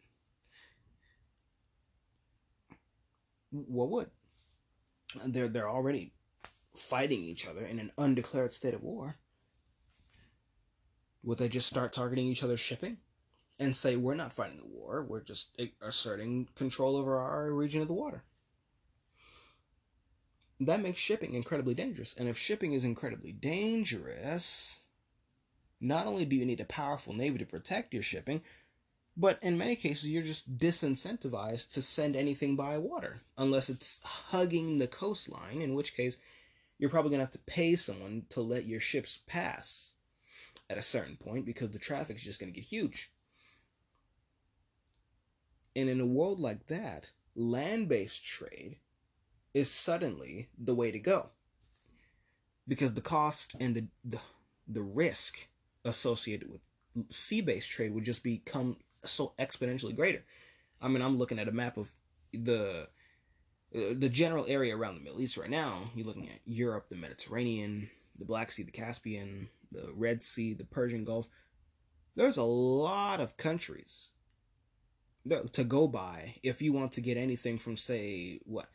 What would? They're they're already fighting each other in an undeclared state of war. Would they just start targeting each other's shipping? and say we're not fighting a war, we're just asserting control over our region of the water. That makes shipping incredibly dangerous. And if shipping is incredibly dangerous, not only do you need a powerful navy to protect your shipping, but in many cases you're just disincentivized to send anything by water unless it's hugging the coastline, in which case you're probably going to have to pay someone to let your ships pass at a certain point because the traffic's just going to get huge. And in a world like that, land based trade is suddenly the way to go. Because the cost and the, the, the risk associated with sea based trade would just become so exponentially greater. I mean, I'm looking at a map of the uh, the general area around the Middle East right now. You're looking at Europe, the Mediterranean, the Black Sea, the Caspian, the Red Sea, the Persian Gulf. There's a lot of countries to go by if you want to get anything from say what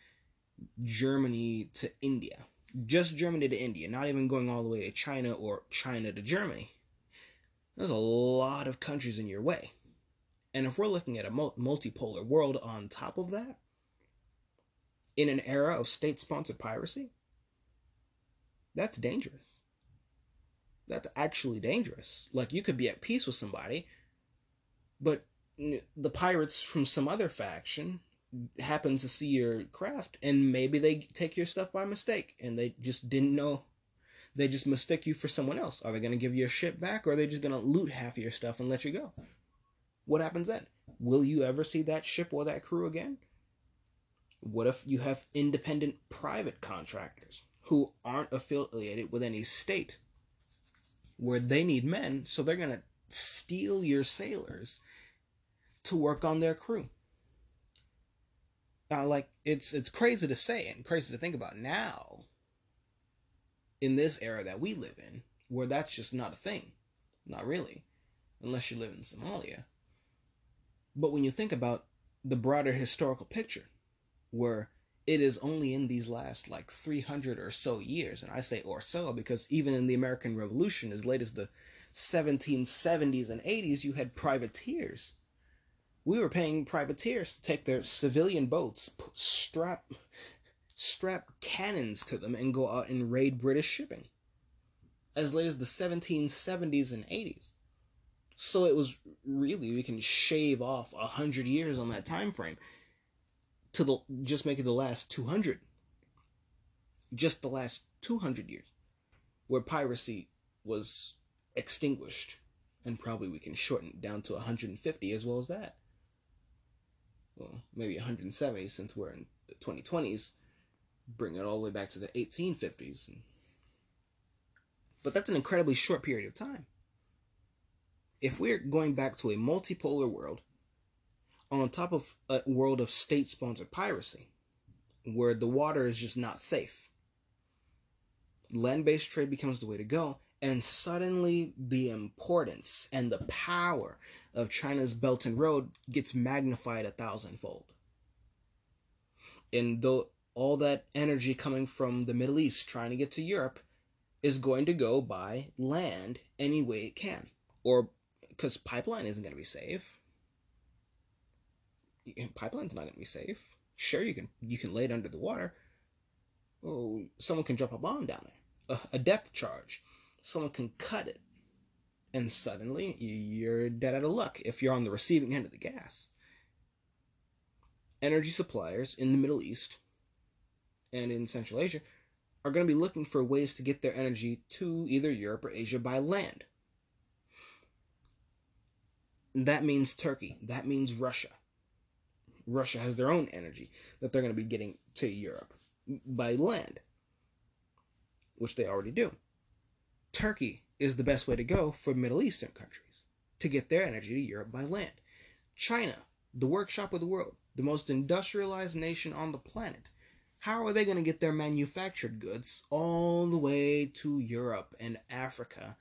Germany to India. Just Germany to India, not even going all the way to China or China to Germany. There's a lot of countries in your way. And if we're looking at a multipolar world on top of that, in an era of state sponsored piracy, that's dangerous. That's actually dangerous. Like you could be at peace with somebody, but the pirates from some other faction happen to see your craft and maybe they take your stuff by mistake and they just didn't know they just mistake you for someone else are they going to give your ship back or are they just going to loot half of your stuff and let you go what happens then will you ever see that ship or that crew again what if you have independent private contractors who aren't affiliated with any state where they need men so they're going to steal your sailors to work on their crew. Now, like it's it's crazy to say and crazy to think about now. In this era that we live in, where that's just not a thing, not really, unless you live in Somalia. But when you think about the broader historical picture, where it is only in these last like 300 or so years, and I say or so because even in the American Revolution, as late as the 1770s and 80s, you had privateers we were paying privateers to take their civilian boats, strap strap cannons to them, and go out and raid British shipping. As late as the 1770s and 80s. So it was really we can shave off a hundred years on that time frame to the just make it the last 200 just the last 200 years where piracy was extinguished and probably we can shorten it down to 150 as well as that well, maybe 170 since we're in the 2020s, bring it all the way back to the 1850s. But that's an incredibly short period of time. If we're going back to a multipolar world, on top of a world of state sponsored piracy, where the water is just not safe, land based trade becomes the way to go, and suddenly the importance and the power of China's Belt and Road gets magnified a thousandfold. And though all that energy coming from the Middle East trying to get to Europe is going to go by land any way it can. Or because pipeline isn't going to be safe. Pipeline's not going to be safe. Sure, you can you can lay it under the water. Oh, someone can drop a bomb down there, a, a depth charge someone can cut it And suddenly, you're dead out of luck if you're on the receiving end of the gas. Energy suppliers in the Middle East and in Central Asia are going to be looking for ways to get their energy to either Europe or Asia by land. That means Turkey. That means Russia. Russia has their own energy that they're going to be getting to Europe by land, which they already do. Turkey is the best way to go for Middle Eastern countries to get their energy to Europe by land. China, the workshop of the world, the most industrialized nation on the planet, how are they going to get their manufactured goods all the way to Europe and Africa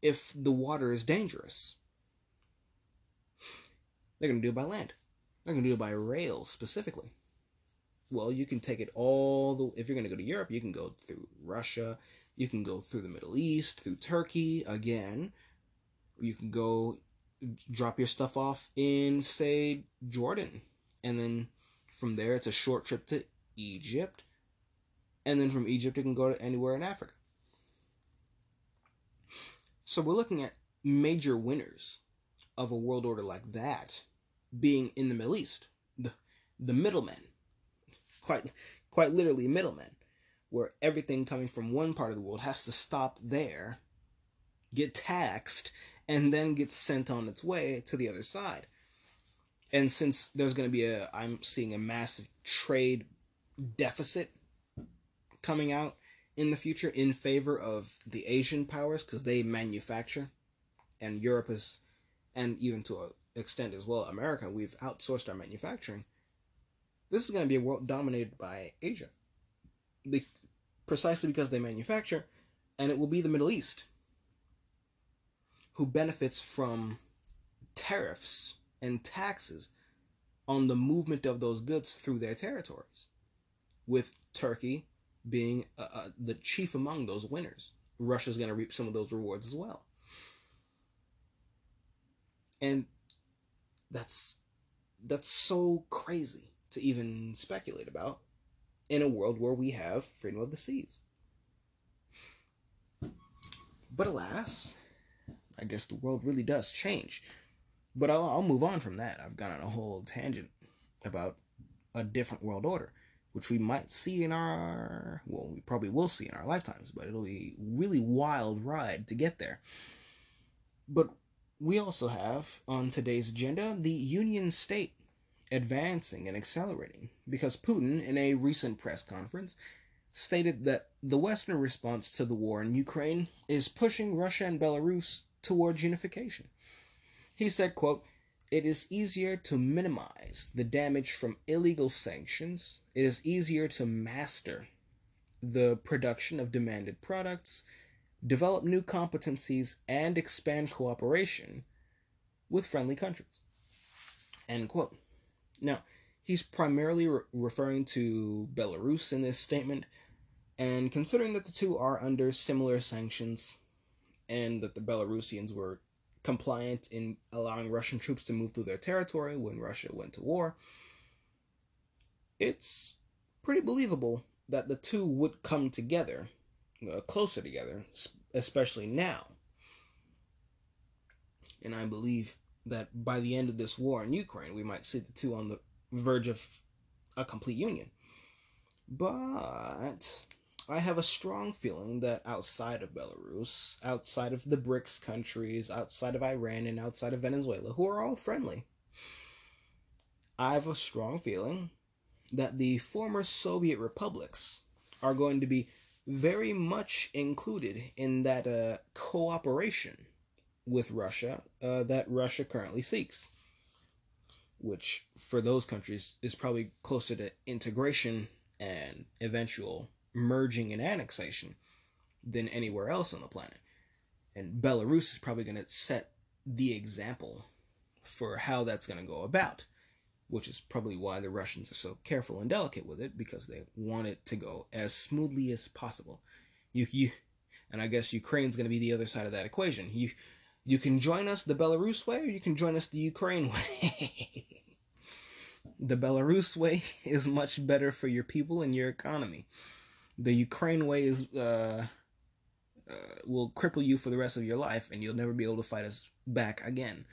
if the water is dangerous? They're going to do it by land. They're going to do it by rail specifically. Well, you can take it all the if you're going to go to Europe, you can go through Russia, you can go through the Middle East, through Turkey again. You can go drop your stuff off in say Jordan and then from there it's a short trip to Egypt, and then from Egypt it can go to anywhere in Africa. So we're looking at major winners of a world order like that being in the Middle East, the the middlemen, quite quite literally middlemen, where everything coming from one part of the world has to stop there, get taxed, and then get sent on its way to the other side. And since there's going to be a, I'm seeing a massive trade deficit coming out in the future in favor of the Asian powers because they manufacture, and Europe is, and even to an extent as well, America, we've outsourced our manufacturing. This is going to be a world dominated by Asia, be, precisely because they manufacture, and it will be the Middle East who benefits from tariffs and taxes on the movement of those goods through their territories with Turkey being uh, uh, the chief among those winners. Russia's going to reap some of those rewards as well. And that's that's so crazy to even speculate about in a world where we have freedom of the seas. But alas, I guess the world really does change. But I'll, I'll move on from that. I've gone on a whole tangent about a different world order which we might see in our well we probably will see in our lifetimes but it'll be really wild ride to get there but we also have on today's agenda the union state advancing and accelerating because putin in a recent press conference stated that the western response to the war in ukraine is pushing russia and belarus towards unification he said quote it is easier to minimize the damage from illegal sanctions. It is easier to master the production of demanded products, develop new competencies, and expand cooperation with friendly countries. End quote. Now, he's primarily re- referring to Belarus in this statement, and considering that the two are under similar sanctions and that the Belarusians were compliant in allowing Russian troops to move through their territory when Russia went to war, it's pretty believable that the two would come together, Uh, closer together, especially now. And I believe that by the end of this war in Ukraine, we might see the two on the verge of a complete union. But I have a strong feeling that outside of Belarus, outside of the BRICS countries, outside of Iran, and outside of Venezuela, who are all friendly, I have a strong feeling that the former Soviet republics are going to be very much included in that uh, cooperation with Russia uh, that Russia currently seeks. Which, for those countries, is probably closer to integration and eventual merging and annexation than anywhere else on the planet. And Belarus is probably going to set the example for how that's going to go about, which is probably why the Russians are so careful and delicate with it because they want it to go as smoothly as possible. You, you and I guess Ukraine's going to be the other side of that equation. You you can join us the Belarus way or you can join us the Ukraine way. the Belarus way is much better for your people and your economy the Ukraine way is uh, uh, will cripple you for the rest of your life, and you'll never be able to fight us back again.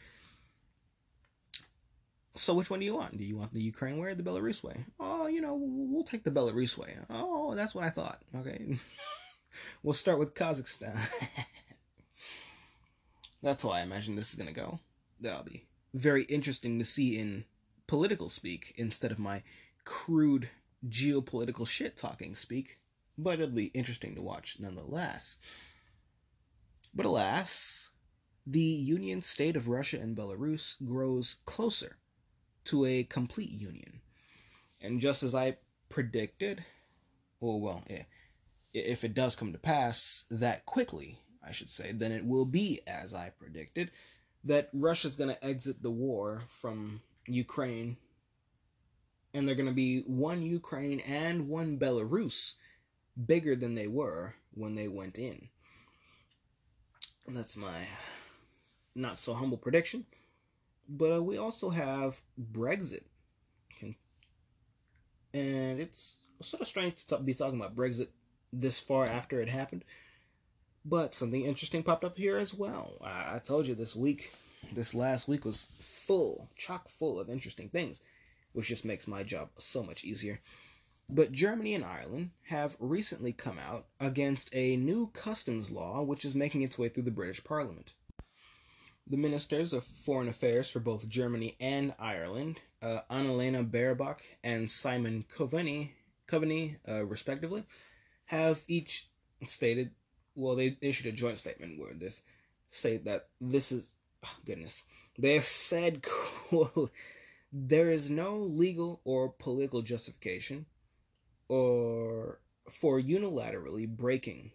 So which one do you want? Do you want the Ukraine way or the Belarus way? Oh, you know, we'll take the Belarus way. Oh, that's what I thought. Okay. we'll start with Kazakhstan. that's how I imagine this is going to go. That'll be very interesting to see in political speak instead of my crude geopolitical shit talking speak. But it'll be interesting to watch nonetheless. But alas, the union state of Russia and Belarus grows closer to a complete union. And just as I predicted, or well, if it does come to pass that quickly, I should say, then it will be as I predicted that Russia's going to exit the war from Ukraine and they're going to be one Ukraine and one Belarus bigger than they were when they went in. That's my not so humble prediction. But uh, we also have Brexit. Okay. And it's sort of strange to be talking about Brexit this far after it happened. But something interesting popped up here as well. I, I told you this week, this last week was full, chock full of interesting things, which just makes my job so much easier. But Germany and Ireland have recently come out against a new customs law which is making its way through the British Parliament the ministers of foreign affairs for both Germany and Ireland, uh, Annalena Baerbock and Simon Coveney, Coveney uh, respectively, have each stated, well, they issued a joint statement where they say that this is, oh, goodness, they have said, quote, there is no legal or political justification or for unilaterally breaking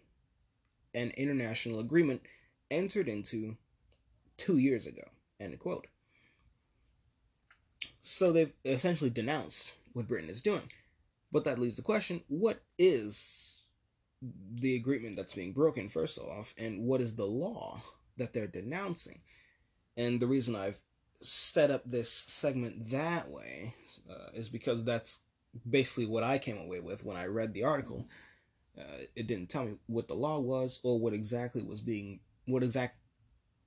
an international agreement entered into two years ago. End quote. So they've essentially denounced what Britain is doing. But that leaves the question what is the agreement that's being broken, first off, and what is the law that they're denouncing? And the reason I've set up this segment that way uh, is because that's basically what I came away with when I read the article. Uh, it didn't tell me what the law was or what exactly was being, what exact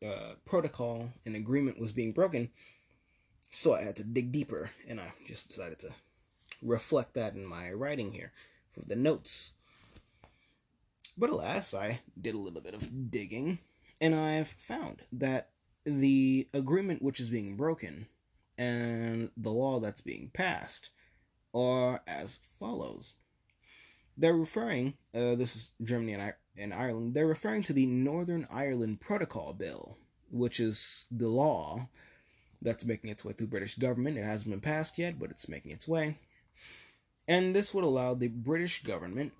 uh, protocol and agreement was being broken. So I had to dig deeper, and I just decided to reflect that in my writing here for the notes. But alas, I did a little bit of digging, and I've found that the agreement which is being broken and the law that's being passed are as follows. They're referring, uh, this is Germany and, I- and Ireland, they're referring to the Northern Ireland Protocol Bill, which is the law that's making its way through British government. It hasn't been passed yet, but it's making its way. And this would allow the British government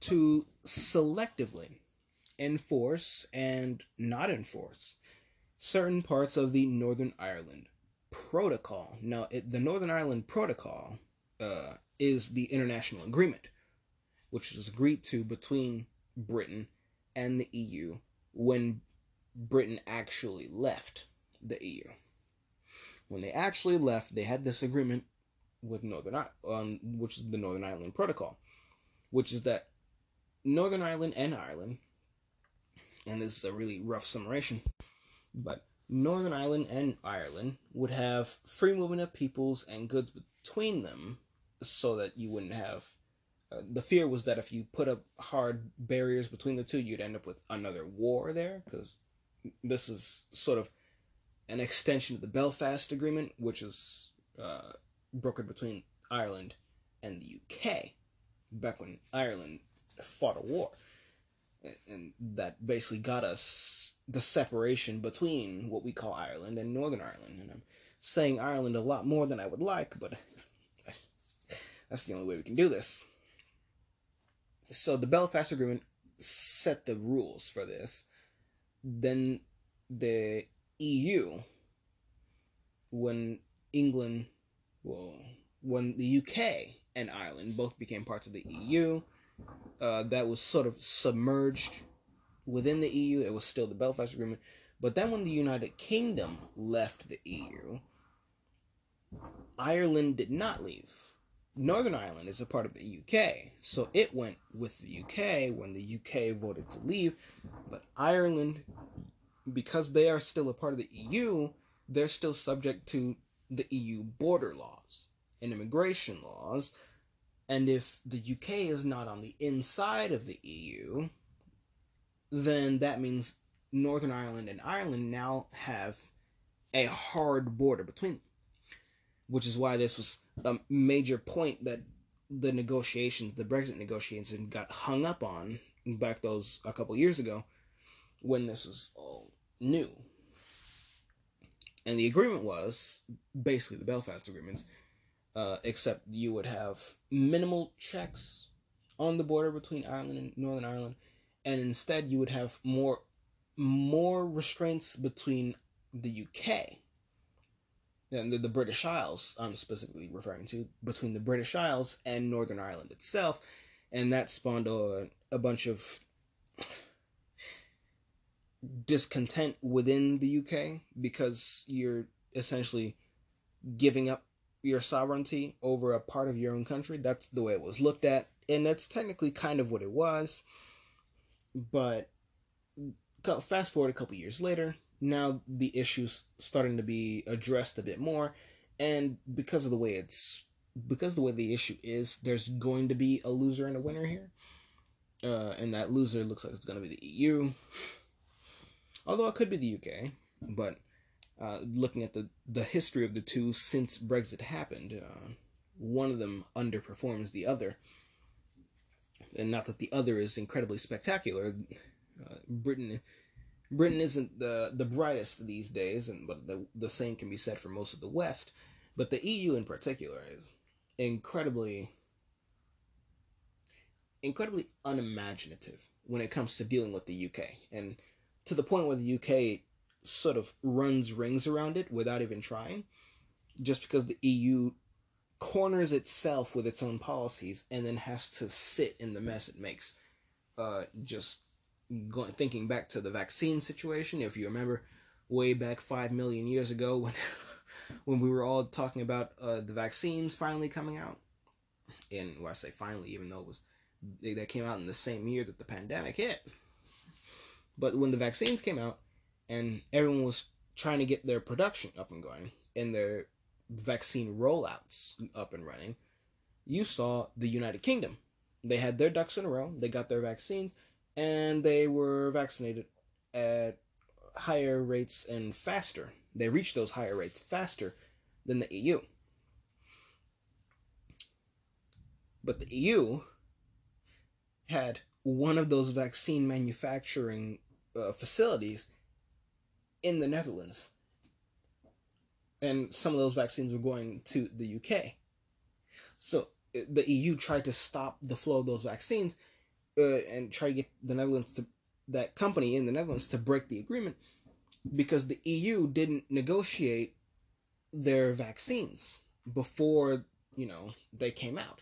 to selectively enforce and not enforce certain parts of the Northern Ireland Protocol. Now, it, the Northern Ireland Protocol uh, is the international agreement which was agreed to between Britain and the EU when Britain actually left the EU. When they actually left, they had this agreement with Northern Ireland, um, which is the Northern Ireland Protocol, which is that Northern Ireland and Ireland, and this is a really rough summation, but Northern Ireland and Ireland would have free movement of peoples and goods between them so that you wouldn't have the fear was that if you put up hard barriers between the two, you'd end up with another war there, because this is sort of an extension of the Belfast Agreement, which is uh, brokered between Ireland and the UK back when Ireland fought a war. And that basically got us the separation between what we call Ireland and Northern Ireland. And I'm saying Ireland a lot more than I would like, but that's the only way we can do this so the Belfast Agreement set the rules for this. Then the EU, when England, well, when the UK and Ireland both became parts of the EU, uh, that was sort of submerged within the EU. It was still the Belfast Agreement. But then when the United Kingdom left the EU, Ireland did not leave Northern Ireland is a part of the UK, so it went with the UK when the UK voted to leave. But Ireland, because they are still a part of the EU, they're still subject to the EU border laws and immigration laws. And if the UK is not on the inside of the EU, then that means Northern Ireland and Ireland now have a hard border between them. Which is why this was a major point that the negotiations, the Brexit negotiations, got hung up on back those a couple years ago when this was all new. And the agreement was basically the Belfast agreements, uh, except you would have minimal checks on the border between Ireland and Northern Ireland, and instead you would have more more restraints between the UK and the, the British Isles, I'm specifically referring to, between the British Isles and Northern Ireland itself. And that spawned a, a bunch of discontent within the UK because you're essentially giving up your sovereignty over a part of your own country. That's the way it was looked at. And that's technically kind of what it was. But fast forward a couple years later, now the issues starting to be addressed a bit more, and because of the way it's because the way the issue is, there's going to be a loser and a winner here, uh, and that loser looks like it's going to be the EU, although it could be the UK, but. Uh, looking at the, the history of the two since Brexit happened, uh, one of them underperforms the other. And not that the other is incredibly spectacular. Uh, Britain Britain isn't the the brightest these days, and but the the same can be said for most of the West. But the EU in particular is incredibly incredibly unimaginative when it comes to dealing with the UK, and to the point where the UK sort of runs rings around it without even trying, just because the EU corners itself with its own policies and then has to sit in the mess it makes. Uh, just going thinking back to the vaccine situation, if you remember way back five million years ago when when we were all talking about uh, the vaccines finally coming out, and well, I say finally, even though it was they, that came out in the same year that the pandemic hit. But when the vaccines came out, and everyone was trying to get their production up and going and their vaccine rollouts up and running, you saw the United Kingdom. They had their ducks in a row. They got their vaccines and they were vaccinated at higher rates and faster. They reached those higher rates faster than the EU. But the EU had one of those vaccine manufacturing uh, facilities in the Netherlands. And some of those vaccines were going to the UK. So the EU tried to stop the flow of those vaccines uh, and try to get the Netherlands to that company in the Netherlands to break the agreement because the EU didn't negotiate their vaccines before you know they came out.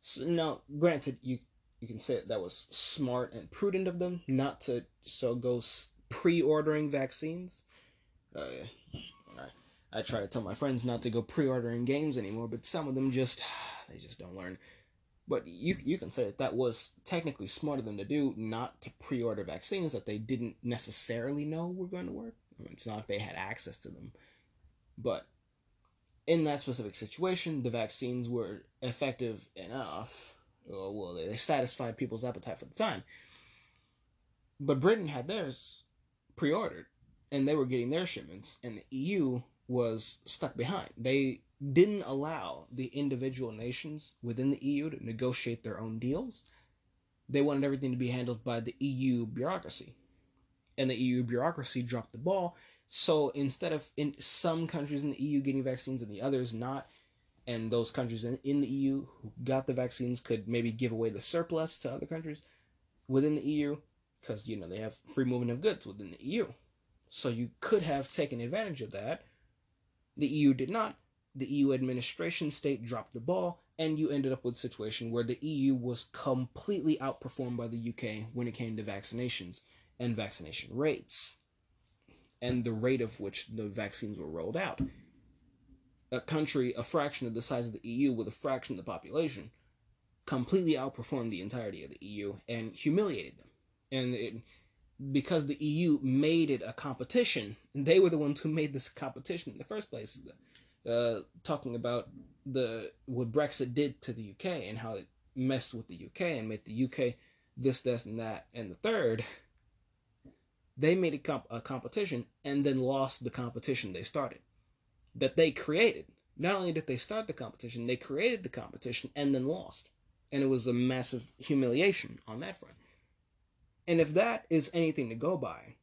So now, granted, you you can say that was smart and prudent of them not to so go pre-ordering vaccines. Uh, I, I try to tell my friends not to go pre-ordering games anymore, but some of them just they just don't learn. But you you can say that that was technically smart of them to do, not to pre-order vaccines that they didn't necessarily know were going to work. I mean, it's not like they had access to them, but in that specific situation, the vaccines were effective enough. Or, Well, they satisfied people's appetite for the time. But Britain had theirs pre-ordered, and they were getting their shipments, and the EU was stuck behind. They didn't allow the individual nations within the EU to negotiate their own deals. They wanted everything to be handled by the EU bureaucracy. And the EU bureaucracy dropped the ball. So instead of in some countries in the EU getting vaccines and the others not, and those countries in, in the EU who got the vaccines could maybe give away the surplus to other countries within the EU, because you know they have free movement of goods within the EU. So you could have taken advantage of that. The EU did not, the EU administration state dropped the ball, and you ended up with a situation where the EU was completely outperformed by the UK when it came to vaccinations and vaccination rates, and the rate of which the vaccines were rolled out. a country a fraction of the size of the EU with a fraction of the population completely outperformed the entirety of the EU and humiliated them. And it, because the EU made it a competition, they were the ones who made this competition in the first place. Uh, talking about the what Brexit did to the UK and how it messed with the UK and made the UK this, this, and that, and the third. They made a, comp- a competition and then lost the competition they started, that they created. Not only did they start the competition, they created the competition and then lost, and it was a massive humiliation on that front. And if that is anything to go by,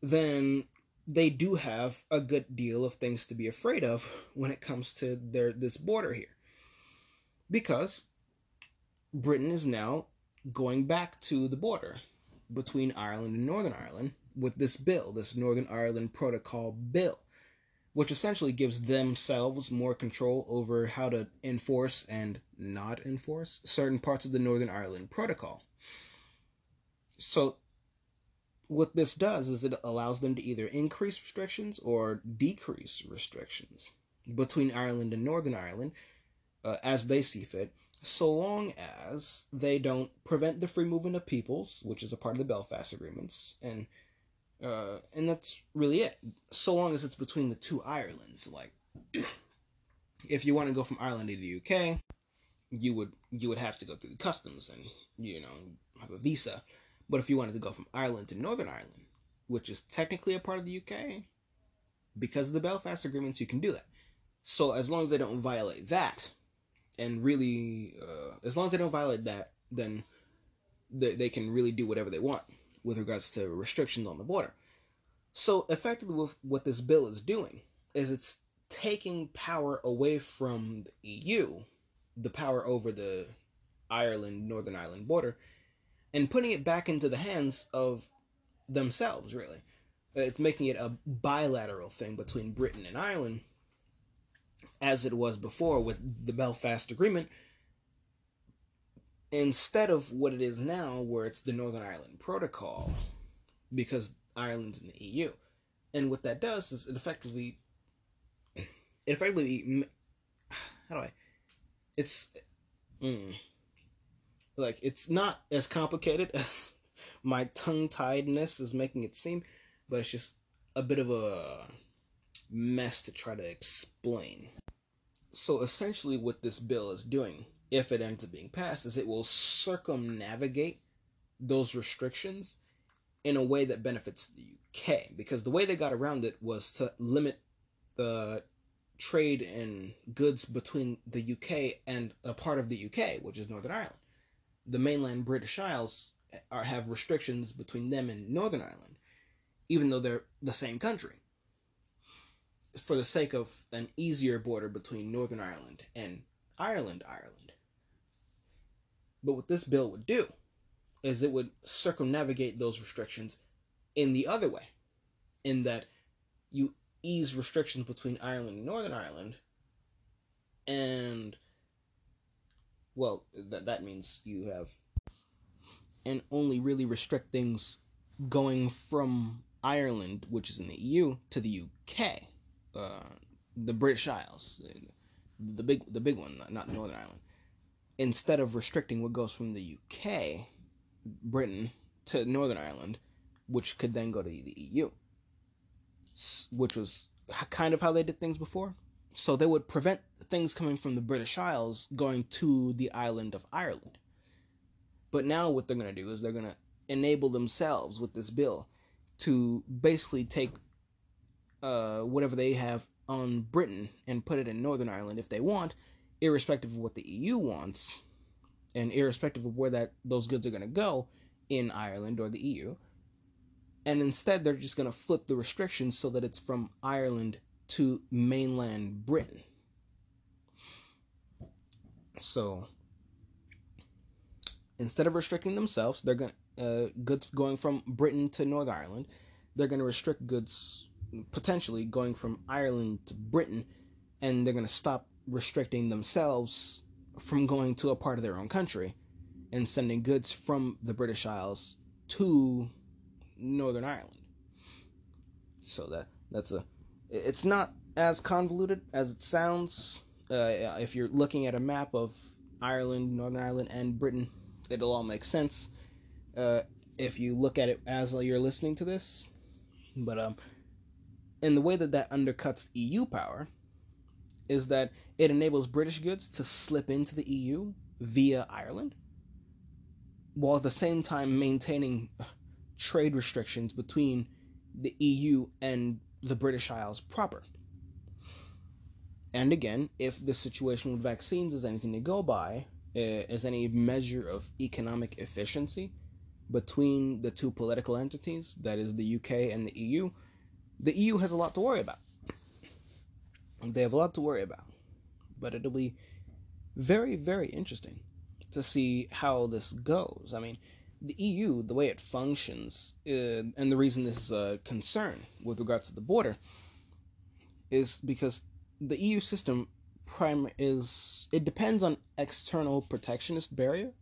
then they do have a good deal of things to be afraid of when it comes to their this border here. Because Britain is now going back to the border between Ireland and Northern Ireland with this bill, this Northern Ireland Protocol bill, which essentially gives themselves more control over how to enforce and not enforce certain parts of the Northern Ireland Protocol. So what this does is it allows them to either increase restrictions or decrease restrictions between Ireland and Northern Ireland uh, as they see fit, so long as they don't prevent the free movement of peoples, which is a part of the Belfast agreements, and uh, and that's really it. So long as it's between the two Irelands, like if you want to go from Ireland to the UK, you would you would have to go through the customs and you know have a visa but if you wanted to go from Ireland to Northern Ireland, which is technically a part of the UK, because of the Belfast agreements, you can do that. So as long as they don't violate that, and really, uh, as long as they don't violate that, then they, they can really do whatever they want with regards to restrictions on the border. So effectively, what this bill is doing is it's taking power away from the EU, the power over the Ireland Northern Ireland border, and putting it back into the hands of themselves, really. It's making it a bilateral thing between Britain and Ireland, as it was before with the Belfast Agreement, instead of what it is now, where it's the Northern Ireland Protocol, because Ireland's in the EU. And what that does is it effectively, it effectively, how do I, it's, mm, like it's not as complicated as my tongue tiedness is making it seem, but it's just a bit of a mess to try to explain. So essentially, what this bill is doing, if it ends up being passed, is it will circumnavigate those restrictions in a way that benefits the UK. Because the way they got around it was to limit the trade in goods between the UK and a part of the UK, which is Northern Ireland the mainland British Isles are have restrictions between them and Northern Ireland, even though they're the same country. For the sake of an easier border between Northern Ireland and Ireland, Ireland. But what this bill would do is it would circumnavigate those restrictions in the other way, in that you ease restrictions between Ireland and Northern Ireland, and well, that that means you have and only really restrict things going from Ireland, which is in the EU, to the UK, uh, the British Isles, the big the big one, not Northern Ireland. Instead of restricting what goes from the UK, Britain, to Northern Ireland, which could then go to the EU, which was kind of how they did things before. So they would prevent things coming from the British Isles going to the island of Ireland. But now what they're going to do is they're going to enable themselves with this bill to basically take uh, whatever they have on Britain and put it in Northern Ireland if they want, irrespective of what the EU wants, and irrespective of where that those goods are going to go in Ireland or the EU. And instead, they're just going to flip the restrictions so that it's from Ireland to mainland Britain. So instead of restricting themselves, they're going uh, goods going from Britain to Northern Ireland. They're going to restrict goods potentially going from Ireland to Britain, and they're going to stop restricting themselves from going to a part of their own country and sending goods from the British Isles to Northern Ireland. So that that's a it's not as convoluted as it sounds. Uh, if you're looking at a map of Ireland, Northern Ireland, and Britain, it'll all make sense. Uh, if you look at it as you're listening to this, but um, in the way that that undercuts EU power is that it enables British goods to slip into the EU via Ireland, while at the same time maintaining trade restrictions between the EU and the British Isles proper. And again, if the situation with vaccines is anything to go by, eh, is any measure of economic efficiency between the two political entities, that is the UK and the EU, the EU has a lot to worry about. They have a lot to worry about. But it'll be very, very interesting to see how this goes. I mean, the EU, the way it functions, uh, and the reason this is a concern with regards to the border, is because the EU system prime is it depends on external protectionist barrier.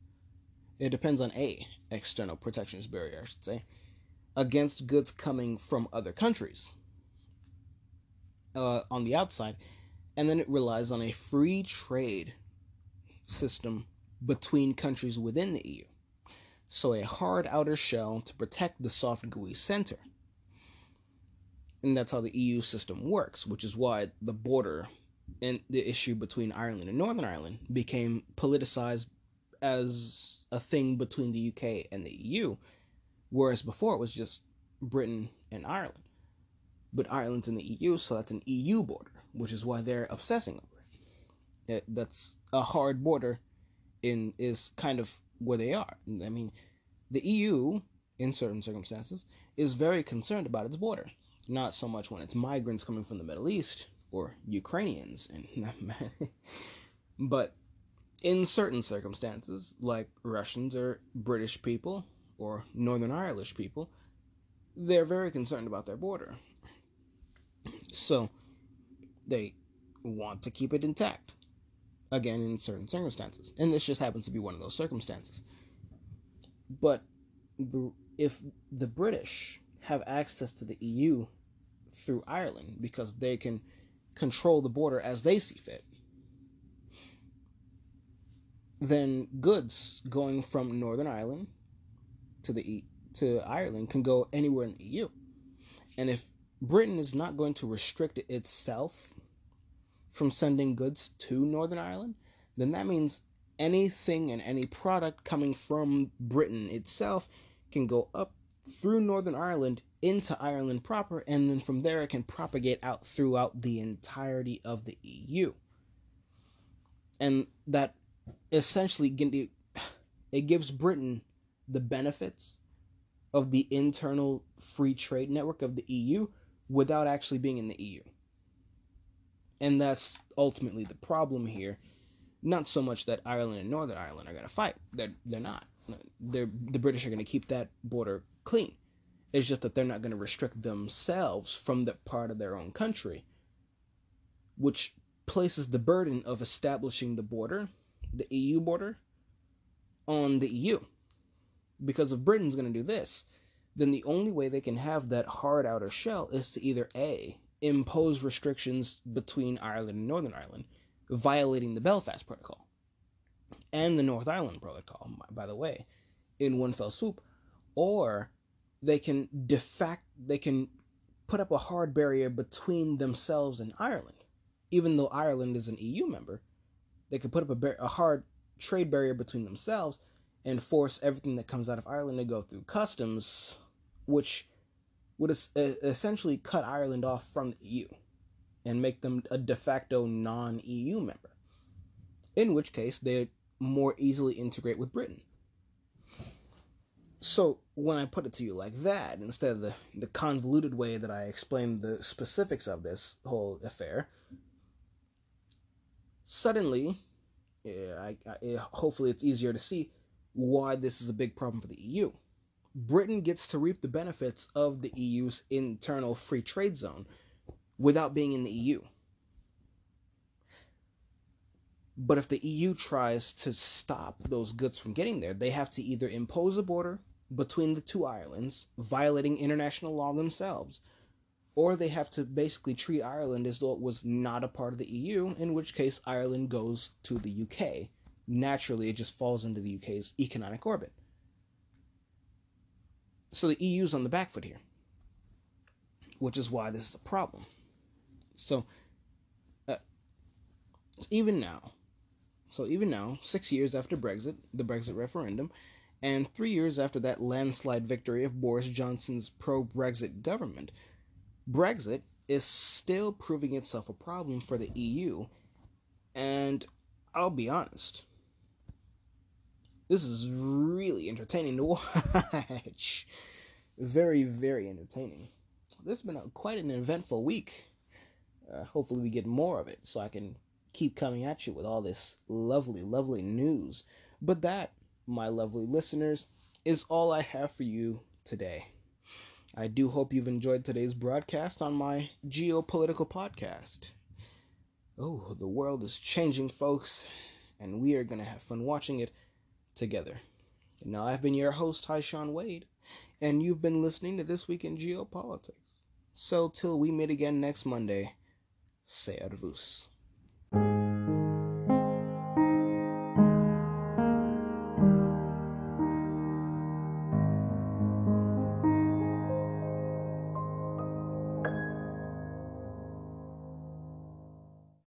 It depends on a external protectionist barrier, I should say, against goods coming from other countries uh, on the outside, and then it relies on a free trade system between countries within the EU. So a hard outer shell to protect the soft gooey center. And that's how the EU system works, which is why the border and the issue between Ireland and Northern Ireland became politicized as a thing between the UK and the EU, whereas before it was just Britain and Ireland. But Ireland's in the EU, so that's an EU border, which is why they're obsessing over it. that's a hard border in is kind of where they are. I mean, the EU, in certain circumstances, is very concerned about its border. Not so much when it's migrants coming from the Middle East or Ukrainians, and but in certain circumstances, like Russians or British people or Northern Irish people, they're very concerned about their border. So they want to keep it intact. Again, in certain circumstances. And this just happens to be one of those circumstances. But the, if the British have access to the EU through Ireland because they can control the border as they see fit, then goods going from Northern Ireland to the to Ireland can go anywhere in the EU. And if Britain is not going to restrict itself from sending goods to Northern Ireland, then that means anything and any product coming from Britain itself can go up through Northern Ireland into Ireland proper, and then from there it can propagate out throughout the entirety of the EU. And that essentially it gives Britain the benefits of the internal free trade network of the EU without actually being in the EU. And that's ultimately the problem here. Not so much that Ireland and Northern Ireland are going to fight. They're, they're not. They're, the British are going to keep that border clean. It's just that they're not going to restrict themselves from that part of their own country, which places the burden of establishing the border, the EU border, on the EU. Because if Britain's going to do this, then the only way they can have that hard outer shell is to either A, impose restrictions between Ireland and Northern Ireland, violating the Belfast Protocol and the North Island Protocol, by the way, in one fell swoop, or they can de facto they can put up a hard barrier between themselves and Ireland, even though Ireland is an EU member. They could put up a, bar- a hard trade barrier between themselves and force everything that comes out of Ireland to go through customs which would essentially cut Ireland off from the EU and make them a de facto non EU member, in which case they'd more easily integrate with Britain. So when I put it to you like that, instead of the, the convoluted way that I explained the specifics of this whole affair, suddenly, yeah, I, I, hopefully it's easier to see why this is a big problem for the EU. Britain gets to reap the benefits of the EU's internal free trade zone without being in the EU. But if the EU tries to stop those goods from getting there, they have to either impose a border between the two islands, violating international law themselves, or they have to basically treat Ireland as though it was not a part of the EU, in which case Ireland goes to the UK. Naturally, it just falls into the UK's economic orbit. So the EU's on the back foot here, which is why this is a problem. So, uh, even now, so even now, six years after Brexit, the Brexit referendum, and three years after that landslide victory of Boris Johnson's pro Brexit government, Brexit is still proving itself a problem for the EU. And I'll be honest, this is really entertaining to watch. very, very entertaining. This has been a, quite an eventful week. Uh, hopefully, we get more of it so I can keep coming at you with all this lovely, lovely news. But that, my lovely listeners, is all I have for you today. I do hope you've enjoyed today's broadcast on my geopolitical podcast. Oh, the world is changing, folks, and we are going to have fun watching it together. Now, I've been your host, Tyshawn Wade, and you've been listening to This Week in Geopolitics. So, till we meet again next Monday, say Servus.